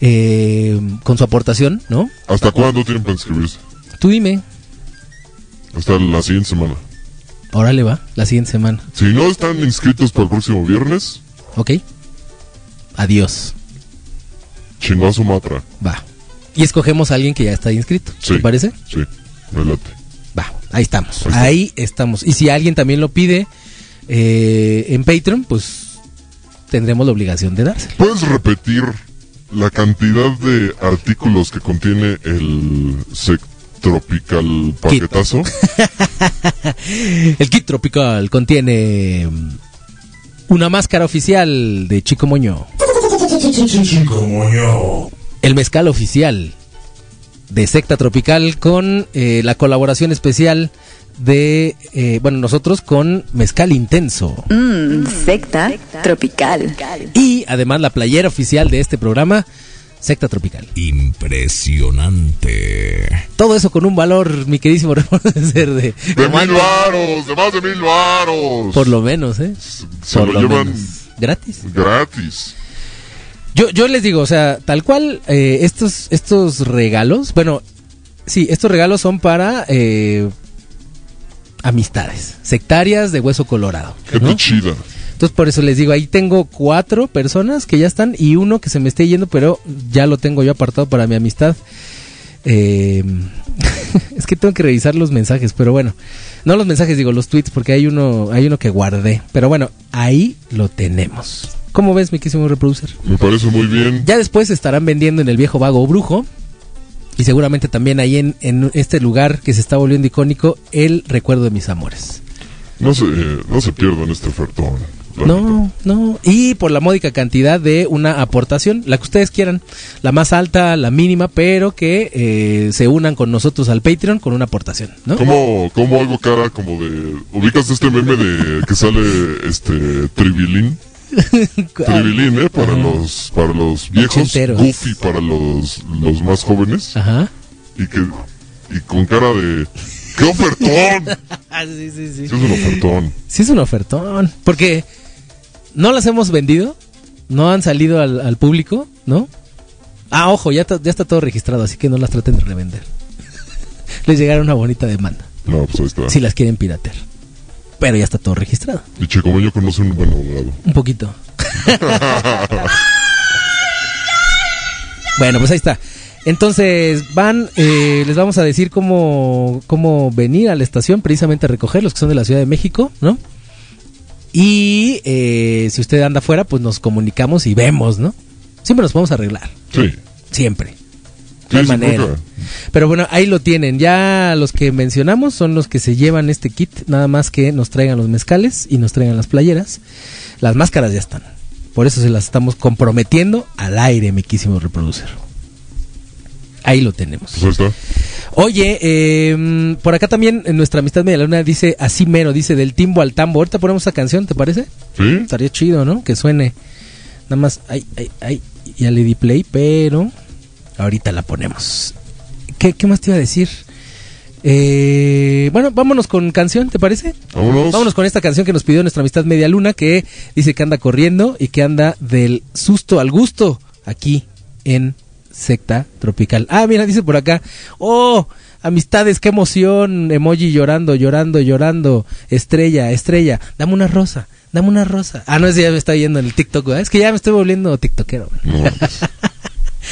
B: eh, con su aportación, ¿no?
G: ¿Hasta cuándo tienen para inscribirse?
B: Tú dime,
G: Hasta la siguiente semana.
B: órale va, la siguiente semana.
G: Si no están inscritos para el próximo viernes,
B: ¿Ok? Adiós.
G: Chingó a su matra.
B: Va. Y escogemos a alguien que ya está inscrito.
G: Sí.
B: ¿Te parece?
G: Sí, me late.
B: Va, ahí estamos.
G: Ahí
B: estamos. Y si alguien también lo pide eh, en Patreon, pues tendremos la obligación de darse.
G: ¿Puedes repetir la cantidad de artículos que contiene el Tropical Paquetazo?
B: El kit tropical contiene mm, Una máscara oficial de Chico Moño. El mezcal oficial de Secta Tropical con eh, la colaboración especial de, eh, bueno, nosotros con Mezcal Intenso.
D: Mmm, secta tropical.
B: Y además la playera oficial de este programa, Secta Tropical.
H: Impresionante.
B: Todo eso con un valor, mi queridísimo ser de,
G: De mil varos, de más de mil varos.
B: Por lo menos, ¿eh?
G: Se
B: Por
G: lo llevan
B: menos. Gratis.
G: gratis.
B: Yo, yo les digo, o sea, tal cual, eh, estos, estos regalos, bueno, sí, estos regalos son para eh, amistades, sectarias de hueso colorado.
G: Gente
B: ¿no?
G: chida.
B: Entonces por eso les digo, ahí tengo cuatro personas que ya están y uno que se me esté yendo, pero ya lo tengo yo apartado para mi amistad. Eh, es que tengo que revisar los mensajes, pero bueno, no los mensajes, digo los tweets, porque hay uno, hay uno que guardé. Pero bueno, ahí lo tenemos. ¿Cómo ves, mi quísimo reproducer?
G: Me parece muy bien.
B: Ya después estarán vendiendo en el viejo vago o brujo. Y seguramente también ahí en, en este lugar que se está volviendo icónico, el recuerdo de mis amores.
G: No se, no se pierdan este ofertón.
B: No, no. Y por la módica cantidad de una aportación, la que ustedes quieran. La más alta, la mínima, pero que eh, se unan con nosotros al Patreon con una aportación, ¿no?
G: Como, como algo cara, como de. ¿Ubicas este meme de que sale este Tribilín? Tribilín, ¿eh? Para los, para los viejos.
B: Ochenteros.
G: Goofy para los, los más jóvenes.
B: Ajá.
G: Y que. Y con cara de. ¡Qué ofertón!
B: sí, sí, sí.
G: Sí, es un ofertón.
B: Sí es un ofertón. Porque no las hemos vendido, no han salido al, al público, ¿no? Ah, ojo, ya, está- ya está todo registrado, así que no las traten de revender. Les llegará una bonita demanda.
G: No, pues ahí está.
B: Si las quieren piratear. Pero ya está todo registrado.
G: Y Chico Moño conoce un buen abogado.
B: Un poquito. Bueno, pues ahí está. Entonces van, eh, les vamos a decir cómo, cómo venir a la estación precisamente a recoger los que son de la Ciudad de México, ¿no? Y eh, si usted anda afuera, pues nos comunicamos y vemos, ¿no? Siempre nos podemos arreglar.
G: Sí.
B: Siempre. No hay manera. Pero bueno, ahí lo tienen. Ya los que mencionamos son los que se llevan este kit. Nada más que nos traigan los mezcales y nos traigan las playeras. Las máscaras ya están. Por eso se las estamos comprometiendo al aire, mi quísimo reproducer. Ahí lo tenemos.
G: Pues está.
B: Oye, eh, por acá también en nuestra amistad media luna dice así mero, dice del timbo al tambo. Ahorita ponemos esa canción, ¿te parece?
G: Sí.
B: Estaría chido, ¿no? Que suene. Nada más, ay, ay, ay, ya le di play, pero ahorita la ponemos. ¿Qué, qué más te iba a decir? Eh, bueno, vámonos con canción, ¿te parece?
G: Vámonos.
B: Vámonos con esta canción que nos pidió nuestra amistad Media Luna, que dice que anda corriendo y que anda del susto al gusto aquí en Secta Tropical. Ah, mira, dice por acá, oh, amistades, qué emoción, emoji llorando, llorando, llorando, estrella, estrella, dame una rosa, dame una rosa. Ah, no, ese ya me está yendo en el TikTok, ¿verdad? es que ya me estoy volviendo tiktokero. güey.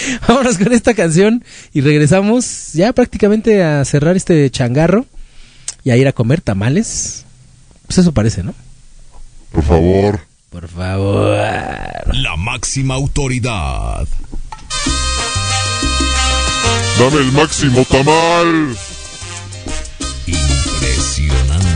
B: Vámonos con esta canción y regresamos ya prácticamente a cerrar este changarro y a ir a comer tamales. Pues eso parece, ¿no?
G: Por favor.
B: Por favor.
H: La máxima autoridad.
G: Dame el máximo tamal.
H: Impresionante.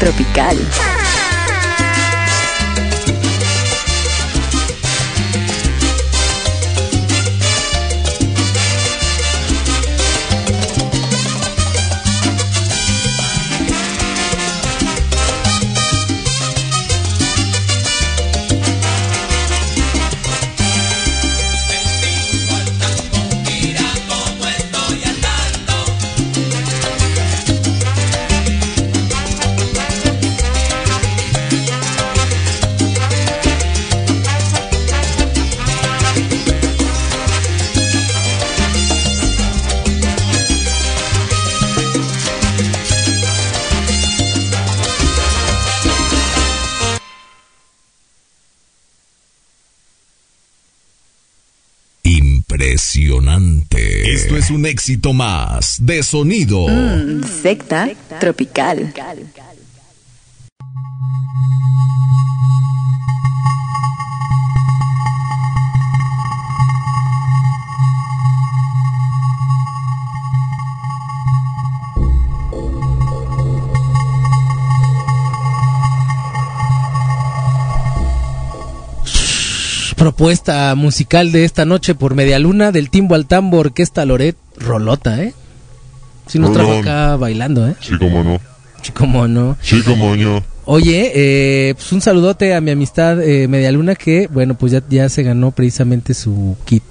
D: Tropical.
H: un éxito más de sonido.
D: Mm, secta, tropical.
B: propuesta musical de esta noche por Medialuna, del Timbo al Tambo, Orquesta Loret, Rolota, ¿eh? Si nos trajo acá bailando, ¿eh?
G: Sí, cómo no.
B: Sí, cómo no.
G: Sí, cómo no.
B: Oye, eh, pues un saludote a mi amistad eh, Medialuna que, bueno, pues ya, ya se ganó precisamente su kit.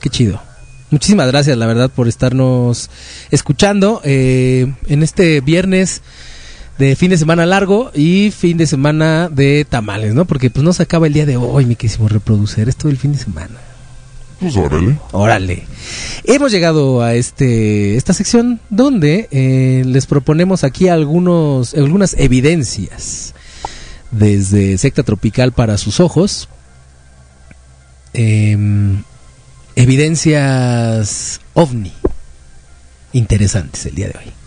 B: Qué chido. Muchísimas gracias, la verdad, por estarnos escuchando eh, en este viernes de fin de semana largo y fin de semana de tamales, ¿no? Porque pues no se acaba el día de hoy, mi querísimo reproducir, es todo el fin de semana.
G: Pues órale.
B: Órale. Hemos llegado a este esta sección donde eh, les proponemos aquí algunos algunas evidencias desde secta tropical para sus ojos. Em, evidencias ovni interesantes el día de hoy.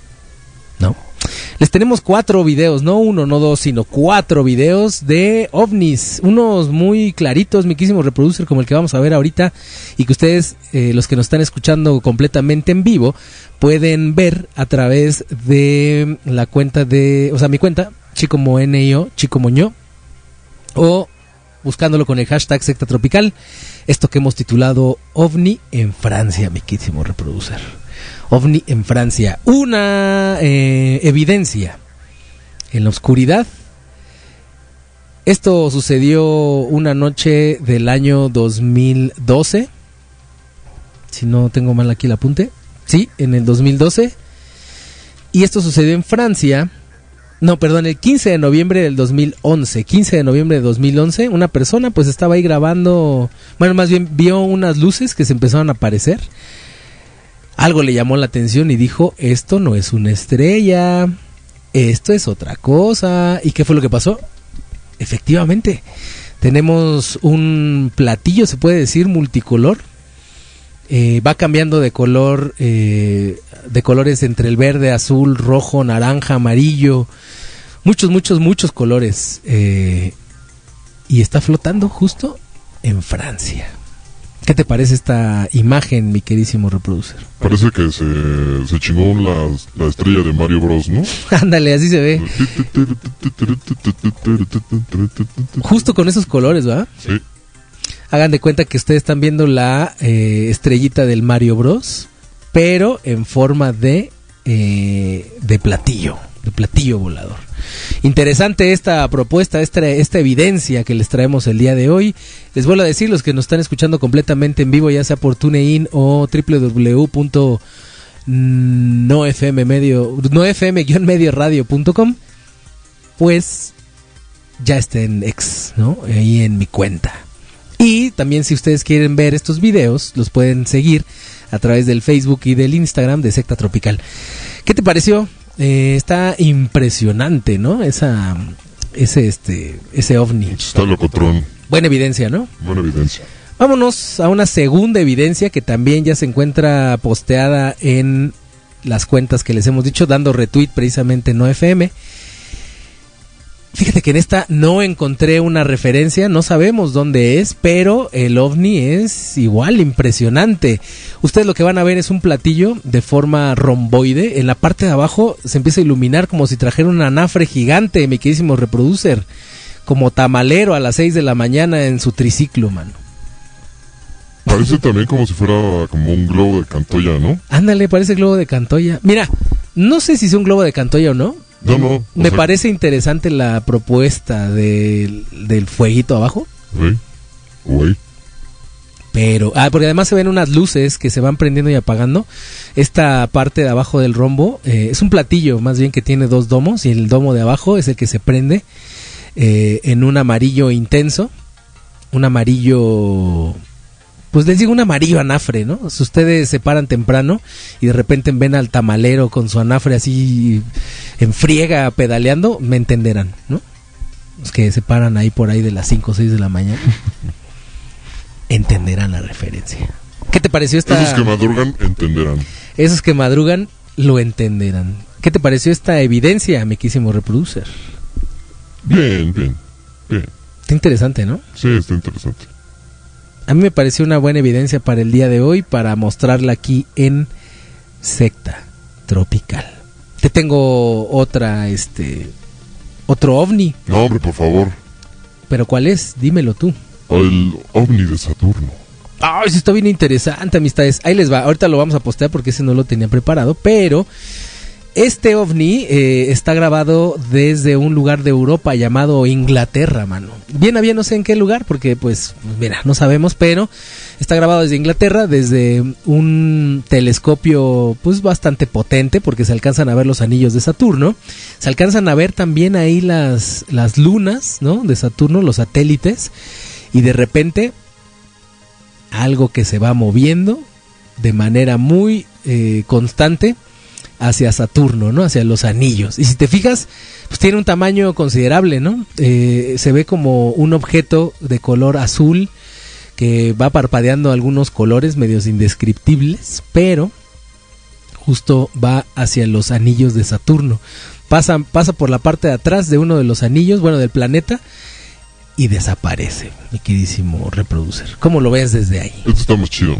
B: Les tenemos cuatro videos, no uno, no dos, sino cuatro videos de ovnis. Unos muy claritos, miquísimos reproducer, como el que vamos a ver ahorita. Y que ustedes, eh, los que nos están escuchando completamente en vivo, pueden ver a través de la cuenta de. O sea, mi cuenta, Chico Moeneo, Chico Moño. O buscándolo con el hashtag secta tropical. Esto que hemos titulado OVNI en Francia, miquísimo reproducer. OVNI en Francia. Una eh, evidencia en la oscuridad. Esto sucedió una noche del año 2012. Si no tengo mal aquí el apunte. Sí, en el 2012. Y esto sucedió en Francia. No, perdón, el 15 de noviembre del 2011. 15 de noviembre de 2011. Una persona pues estaba ahí grabando. Bueno, más bien vio unas luces que se empezaron a aparecer algo le llamó la atención y dijo, esto no es una estrella, esto es otra cosa. ¿Y qué fue lo que pasó? Efectivamente, tenemos un platillo, se puede decir, multicolor. Eh, va cambiando de color, eh, de colores entre el verde, azul, rojo, naranja, amarillo, muchos, muchos, muchos colores. eh, y está flotando justo en Francia. ¿Qué te parece esta imagen, mi queridísimo reproducer?
G: Parece que se, se chingó la, la estrella de Mario Bros, ¿no?
B: Ándale, así se ve. Justo con esos colores, ¿va?
G: Sí.
B: Hagan de cuenta que ustedes están viendo la eh, estrellita del Mario Bros, pero en forma de, eh, de platillo, de platillo volador. Interesante esta propuesta, esta, esta evidencia que les traemos el día de hoy. Les vuelvo a decir, los que nos están escuchando completamente en vivo, ya sea por TuneIn o www.nofm-medio radio.com, pues ya está en ex, ¿no? Ahí en mi cuenta. Y también si ustedes quieren ver estos videos, los pueden seguir a través del Facebook y del Instagram de Secta Tropical. ¿Qué te pareció? Eh, está impresionante, ¿no? Esa, ese, este, ese ovni.
G: Está locotrón.
B: Buena evidencia, ¿no?
G: Buena evidencia.
B: Vámonos a una segunda evidencia que también ya se encuentra posteada en las cuentas que les hemos dicho, dando retweet precisamente en OFM. Fíjate que en esta no encontré una referencia, no sabemos dónde es, pero el ovni es igual impresionante. Ustedes lo que van a ver es un platillo de forma romboide. En la parte de abajo se empieza a iluminar como si trajera un anafre gigante, mi queridísimo reproducer. Como tamalero a las 6 de la mañana en su triciclo, mano.
G: Parece también como si fuera como un globo de Cantoya, ¿no?
B: Ándale, parece globo de Cantoya. Mira, no sé si es un globo de Cantoya o no.
G: No, no. o
B: Me
G: sea,
B: parece interesante la propuesta del, del fueguito abajo.
G: Güey. Güey.
B: Pero, ah, porque además se ven unas luces que se van prendiendo y apagando. Esta parte de abajo del rombo eh, es un platillo, más bien que tiene dos domos, y el domo de abajo es el que se prende eh, en un amarillo intenso. Un amarillo. Pues les digo un amarillo anafre, ¿no? Si ustedes se paran temprano y de repente ven al tamalero con su anafre así en friega pedaleando, me entenderán, ¿no? Los que se paran ahí por ahí de las 5 o 6 de la mañana entenderán la referencia. ¿Qué te pareció esta?
G: Esos que madrugan entenderán.
B: Esos que madrugan lo entenderán. ¿Qué te pareció esta evidencia, mi quísimo reproducer?
G: Bien, bien. Bien.
B: Está interesante, ¿no?
G: Sí, está interesante.
B: A mí me pareció una buena evidencia para el día de hoy para mostrarla aquí en Secta Tropical. Te tengo otra, este, otro ovni.
G: No, hombre, por favor.
B: ¿Pero cuál es? Dímelo tú.
G: El ovni de Saturno.
B: Ay, sí está bien interesante, amistades. Ahí les va. Ahorita lo vamos a postear porque ese no lo tenía preparado. Pero este ovni eh, está grabado desde un lugar de Europa llamado Inglaterra, mano. Bien a bien, no sé en qué lugar, porque pues, mira, no sabemos, pero Está grabado desde Inglaterra, desde un telescopio pues bastante potente porque se alcanzan a ver los anillos de Saturno. Se alcanzan a ver también ahí las, las lunas, ¿no? De Saturno, los satélites. Y de repente algo que se va moviendo de manera muy eh, constante hacia Saturno, ¿no? Hacia los anillos. Y si te fijas, pues tiene un tamaño considerable, ¿no? Eh, se ve como un objeto de color azul que va parpadeando algunos colores medios indescriptibles, pero justo va hacia los anillos de Saturno. Pasa, pasa por la parte de atrás de uno de los anillos, bueno, del planeta, y desaparece, mi queridísimo reproducer. ¿Cómo lo ves desde ahí?
G: Esto está más chido.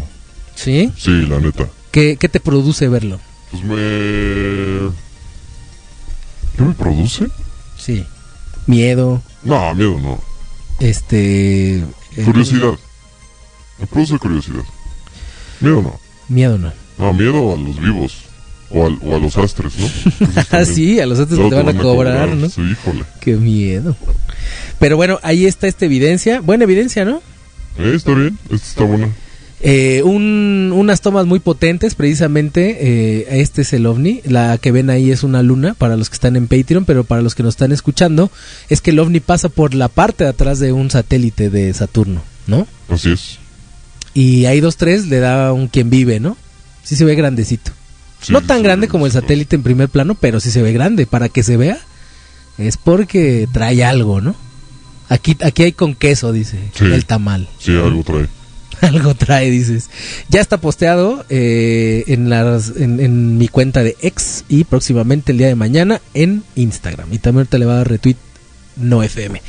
B: ¿Sí?
G: Sí, la neta.
B: ¿Qué, qué te produce verlo?
G: Pues me... ¿Qué me produce?
B: Sí. Miedo.
G: No, miedo no.
B: Este.
G: Curiosidad. Me produce curiosidad. Miedo no.
B: Miedo no.
G: No, miedo a los vivos. O, al- o a los astres, ¿no?
B: Ah, sí, a los que
G: Luego
B: te van a cobrar, ¿no?
G: Sí, híjole.
B: Qué miedo. Pero bueno, ahí está esta evidencia. Buena evidencia, ¿no?
G: Eh, está bien. Esta está buena.
B: Eh, un- unas tomas muy potentes, precisamente. eh, este es el ovni. La que ven ahí es una luna para los que están en Patreon, pero para los que nos están escuchando, es que el ovni pasa por la parte de atrás de un satélite de Saturno, ¿no?
G: Así es.
B: Y ahí dos tres le da un quien vive, ¿no? Sí se ve grandecito. no tan grande como el satélite en primer plano, pero sí se ve grande. Para que se vea, es porque trae algo, ¿no? Aquí, aquí hay con queso, dice
G: Sí.
B: el tamal.
G: Sí, algo trae.
B: algo trae, dices. Ya está posteado eh, en, las, en, mi cuenta de ex y próximamente el día de mañana en Instagram. Y también te le va a dar retweet no FM.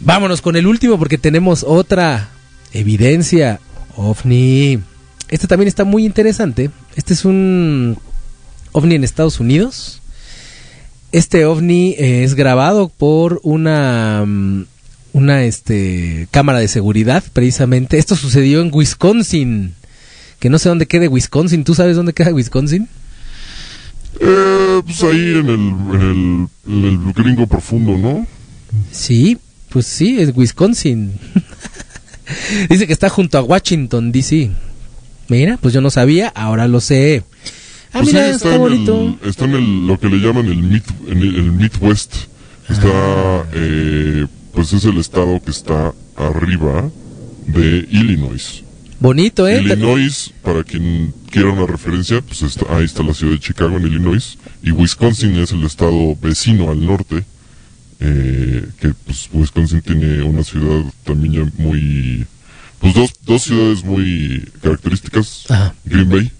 B: Vámonos con el último porque tenemos otra evidencia ovni. Este también está muy interesante. Este es un ovni en Estados Unidos. Este ovni es grabado por una mm, una este cámara de seguridad precisamente. Esto sucedió en Wisconsin. Que no sé dónde quede Wisconsin. ¿Tú sabes dónde queda Wisconsin?
G: Eh, pues ahí en el, en el, en el gringo profundo, ¿no?
B: Sí, pues sí, es Wisconsin. Dice que está junto a Washington, D.C. Mira, pues yo no sabía, ahora lo sé. Ah,
G: Pues
B: mira, está,
G: en
B: bonito.
G: el- está en el, lo que le llaman el, mid, en el Midwest. Está,
B: Ah.
G: eh, pues es el estado que está arriba de Illinois.
B: Bonito, ¿eh?
G: Illinois, para quien quiera una referencia, pues está, ahí está la ciudad de Chicago en Illinois. Y Wisconsin es el estado vecino al norte. eh, que pues Wisconsin tiene una ciudad también ya muy... Pues dos, dos ciudades muy características. Green Bay,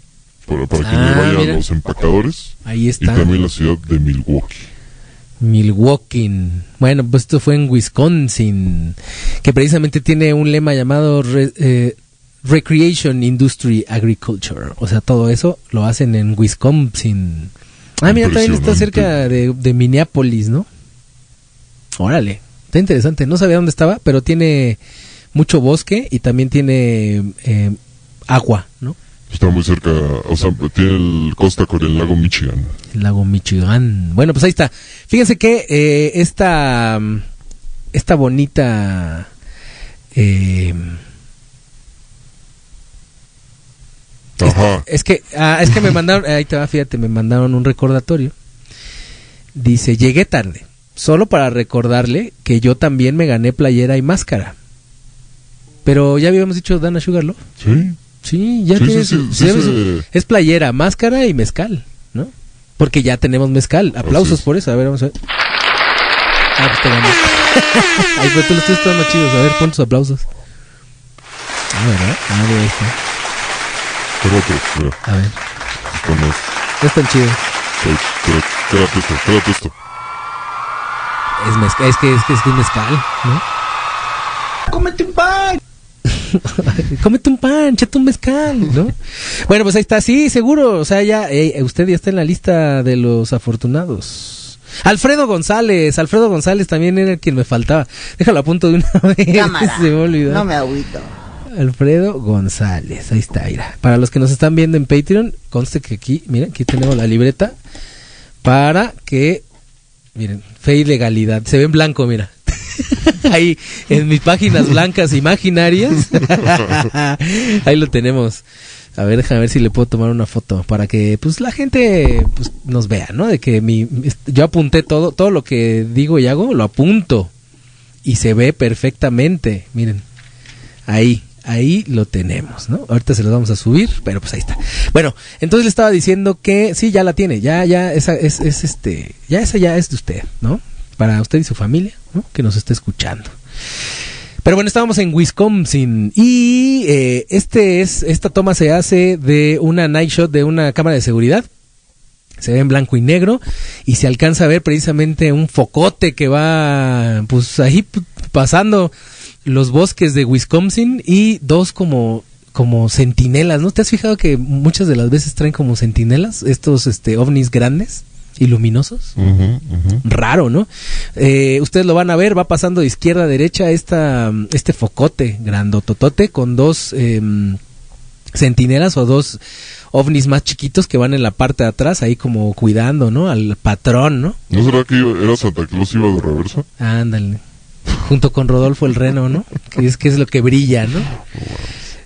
G: para, para quien
B: Ah,
G: le vaya
B: mira.
G: a los empacadores.
B: Ahí
G: Y
B: está.
G: también la ciudad de Milwaukee.
B: Milwaukee. Bueno, pues esto fue en Wisconsin, que precisamente tiene un lema llamado re- eh, Recreation Industry Agriculture. O sea, todo eso lo hacen en Wisconsin. Ah, mira, también está cerca de, de Minneapolis, ¿no? Órale, está interesante. No sabía dónde estaba, pero tiene mucho bosque y también tiene eh, agua, ¿no?
G: Está muy cerca, o sea, tiene el costa con el lago Michigan.
B: El lago Michigan. Bueno, pues ahí está. Fíjense que eh, esta, esta bonita... eh,
G: Ajá.
B: es que, ah, es que me mandaron, ahí te va, fíjate, me mandaron un recordatorio. Dice, llegué tarde, solo para recordarle que yo también me gané playera y máscara. Pero ya habíamos dicho Dana Sugarloaf.
G: Sí.
B: Sí, ya
G: Sí,
B: tiene
G: sí,
B: su-
G: sí, se-
B: Es playera, máscara y mezcal, ¿no? Porque ya tenemos mezcal. Aplausos por eso. A ver, vamos a ver. Ah, pues. Ay, pero tú los tuyos están más chidos. A ver, pon tus aplausos. Ah, ¿verdad? Ah, ahí está.
G: Pero otro, mira.
B: A ver.
G: Esto no es.
B: No es tan chido.
G: Ay, pero quédate esto, quédate esto.
B: Es, mezcal, es, que, es que es que es mezcal, ¿no?
K: ¡Cómete un pan!
B: Cómete un pan, échate un mezcal, ¿no? bueno, pues ahí está, sí, seguro. O sea, ya, eh, usted ya está en la lista de los afortunados. Alfredo González, Alfredo González también era el quien me faltaba. Déjalo a punto de una vez.
R: Cámara.
B: Se me.
R: No me agüito.
B: Alfredo González, ahí está, mira. Para los que nos están viendo en Patreon, conste que aquí, miren, aquí tenemos la libreta para que, miren, fe y legalidad. Se ve en blanco, mira. Ahí en mis páginas blancas imaginarias. Ahí lo tenemos. A ver, déjame ver si le puedo tomar una foto para que pues la gente pues, nos vea, ¿no? De que mi yo apunté todo, todo lo que digo y hago lo apunto y se ve perfectamente. Miren. Ahí, ahí lo tenemos, ¿no? Ahorita se los vamos a subir, pero pues ahí está. Bueno, entonces le estaba diciendo que sí, ya la tiene, ya, ya, esa es, es este, ya esa ya es de usted, ¿no? Para usted y su familia, ¿no? Que nos está escuchando. Pero bueno, estábamos en Wisconsin y eh, este es, esta toma se hace de una night shot de una cámara de seguridad. Se ve en blanco y negro y se alcanza a ver precisamente un focote que va pues ahí pasando los bosques de Wisconsin y dos como como centinelas, ¿no? ¿Te has fijado que muchas de las veces traen como centinelas estos este ovnis grandes y luminosos? Raro, ¿no? Eh, ustedes lo van a ver, va pasando de izquierda a derecha esta, este focote grandototote con dos em, centinelas o dos ovnis más chiquitos que van en la parte de atrás, ahí como cuidando, ¿no? Al patrón, ¿no?
G: ¿No será que iba- era Santa Claus iba de reversa?
B: Ándale. Junto con Rodolfo el Reno, ¿no? Que es, que es lo que brilla, ¿no?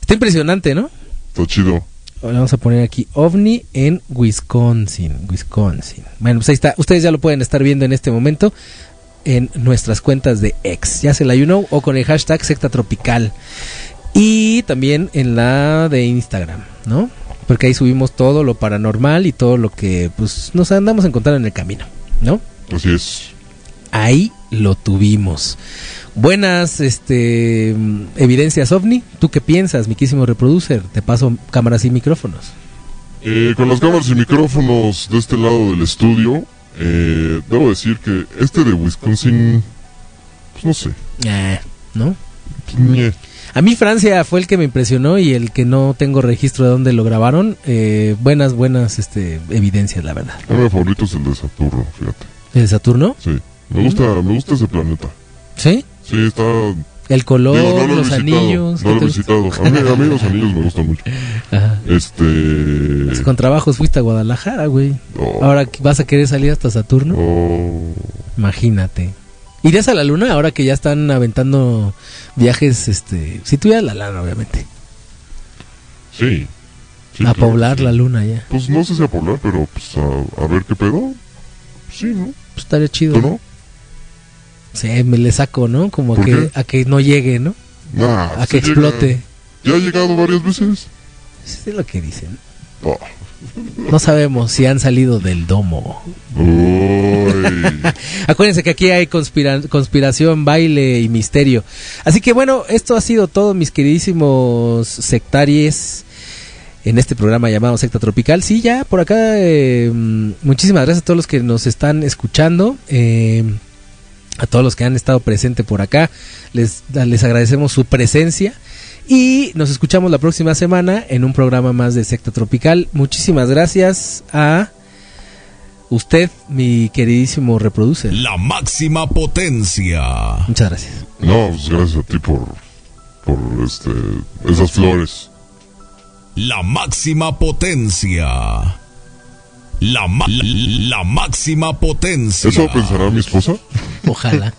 B: Está impresionante, ¿no?
G: Está chido.
B: Vamos a poner aquí OVNI en Wisconsin, Wisconsin. Bueno, pues ahí está. Ustedes ya lo pueden estar viendo en este momento en nuestras cuentas de X, ya se la you know, o con el hashtag secta tropical. Y también en la de Instagram, ¿no? Porque ahí subimos todo lo paranormal y todo lo que pues nos andamos a encontrar en el camino, ¿no?
G: Así es.
B: Ahí lo tuvimos. Buenas este evidencias ovni. ¿Tú qué piensas, miquísimo reproducer? Te paso cámaras y micrófonos.
G: Eh, con las cámaras y micrófonos de este lado del estudio, eh, debo decir que este de Wisconsin, pues no sé.
B: Ah, ¿No?
G: Pues.
B: A mí Francia fue el que me impresionó y el que no tengo registro de dónde lo grabaron. Eh, buenas, buenas este, evidencias, la verdad.
G: Uno de favoritos es el de Saturno, fíjate.
B: ¿El Saturno?
G: Sí. Me gusta, me gusta ese planeta.
B: ¿Sí?
G: Sí, está...
B: El color,
G: Digo, no lo he
B: los
G: visitado,
B: anillos.
G: No
B: ¿qué
G: lo he visitado. A mí, a mí los anillos me gustan mucho.
B: Ajá.
G: Este...
B: Con trabajos fuiste a Guadalajara, güey.
G: Oh.
B: Ahora vas a querer salir hasta Saturno. Imagínate. ¿Irías a la luna ahora que ya están aventando viajes, este... Si tuvieras la lana, obviamente.
G: Sí. Sí,
B: a
G: claro,
B: poblar
G: sí.
B: la luna ya.
G: Pues no sé si a poblar, pero pues a, a ver qué pedo. Sí, ¿no?
B: Pues estaría chido.
G: ¿Tú no?
B: Sí, me le saco, ¿no? Como a
G: ¿Por
B: que, a que no llegue, ¿no?
G: Nah,
B: a que
G: sí
B: explote.
G: llega. ¿Ya ha llegado varias veces?
B: Eso es lo que dicen.
G: Oh.
B: No sabemos si han salido del domo. Acuérdense que aquí hay conspira- conspiración, baile y misterio. Así que bueno, esto ha sido todo, mis queridísimos sectaries, en este programa llamado Secta Tropical. Sí, ya por acá, eh, mm, muchísimas gracias a todos los que nos están escuchando. eh, a todos los que han estado presentes por acá, les, les agradecemos su presencia. Y nos escuchamos la próxima semana en un programa más de Secta Tropical. Muchísimas gracias a usted, mi queridísimo reproducer.
H: La máxima potencia.
B: Muchas gracias.
G: No, pues gracias a ti por, por este, esas flores.
H: La máxima potencia. La, ma- la, la máxima potencia.
G: ¿Eso pensará mi esposa?
B: Ojalá,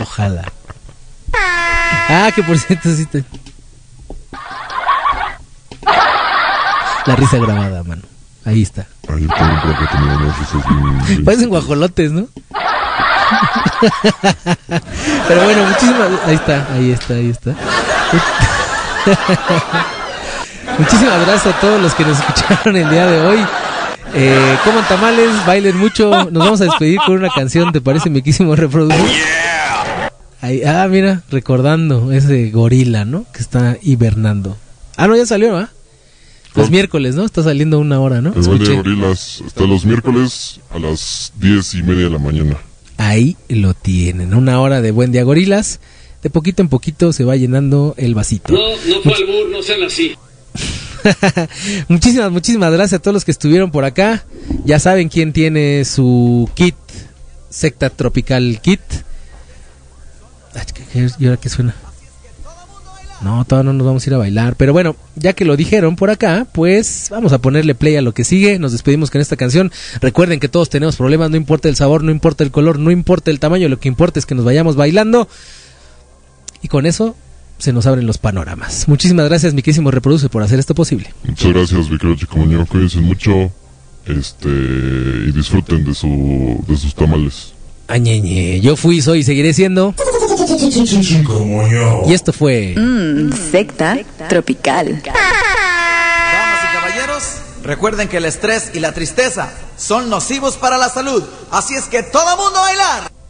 B: ojalá. Ah, que por cierto, sí te... La risa grabada, mano. Ahí está.
G: Bien-
B: Parecen guajolotes, ¿no? Pero bueno, muchísimas... Ahí está, ahí está, ahí está. Muchísimas gracias a todos los que nos escucharon el día de hoy. Eh, coman tamales, bailen mucho. Nos vamos a despedir con una canción, ¿te parece, miquísimo reproducir? Ahí, ah, mira, recordando ese gorila, ¿no? Que está hibernando. Ah, no, ya salió, ¿ah? Los miércoles, ¿no? Está saliendo una hora, ¿no?
G: El baile de gorilas está los miércoles a las diez y media de la mañana.
B: Ahí lo tienen, una hora de buen día gorilas. De poquito en poquito se va llenando el vasito.
R: No, no fue albur, no sean así.
B: muchísimas, muchísimas gracias a todos los que estuvieron por acá. Ya saben quién tiene su kit, secta tropical kit. ¿Y ahora qué suena? No, todavía no nos vamos a ir a bailar. Pero bueno, ya que lo dijeron por acá, pues vamos a ponerle play a lo que sigue. Nos despedimos con esta canción. Recuerden que todos tenemos problemas, no importa el sabor, no importa el color, no importa el tamaño, lo que importa es que nos vayamos bailando. Y con eso se nos abren los panoramas. Muchísimas gracias, mi querísimo Reproduce, por hacer esto posible.
G: Muchas gracias, mi querido Chicomuño. Cuídense mucho este, y disfruten de, su, de sus tamales.
B: Añeñe, yo fui, soy y seguiré siendo. Y esto fue.
D: Mm, secta, secta tropical.
O: Damas y caballeros, recuerden que el estrés y la tristeza son nocivos para la salud. Así es que todo mundo a bailar.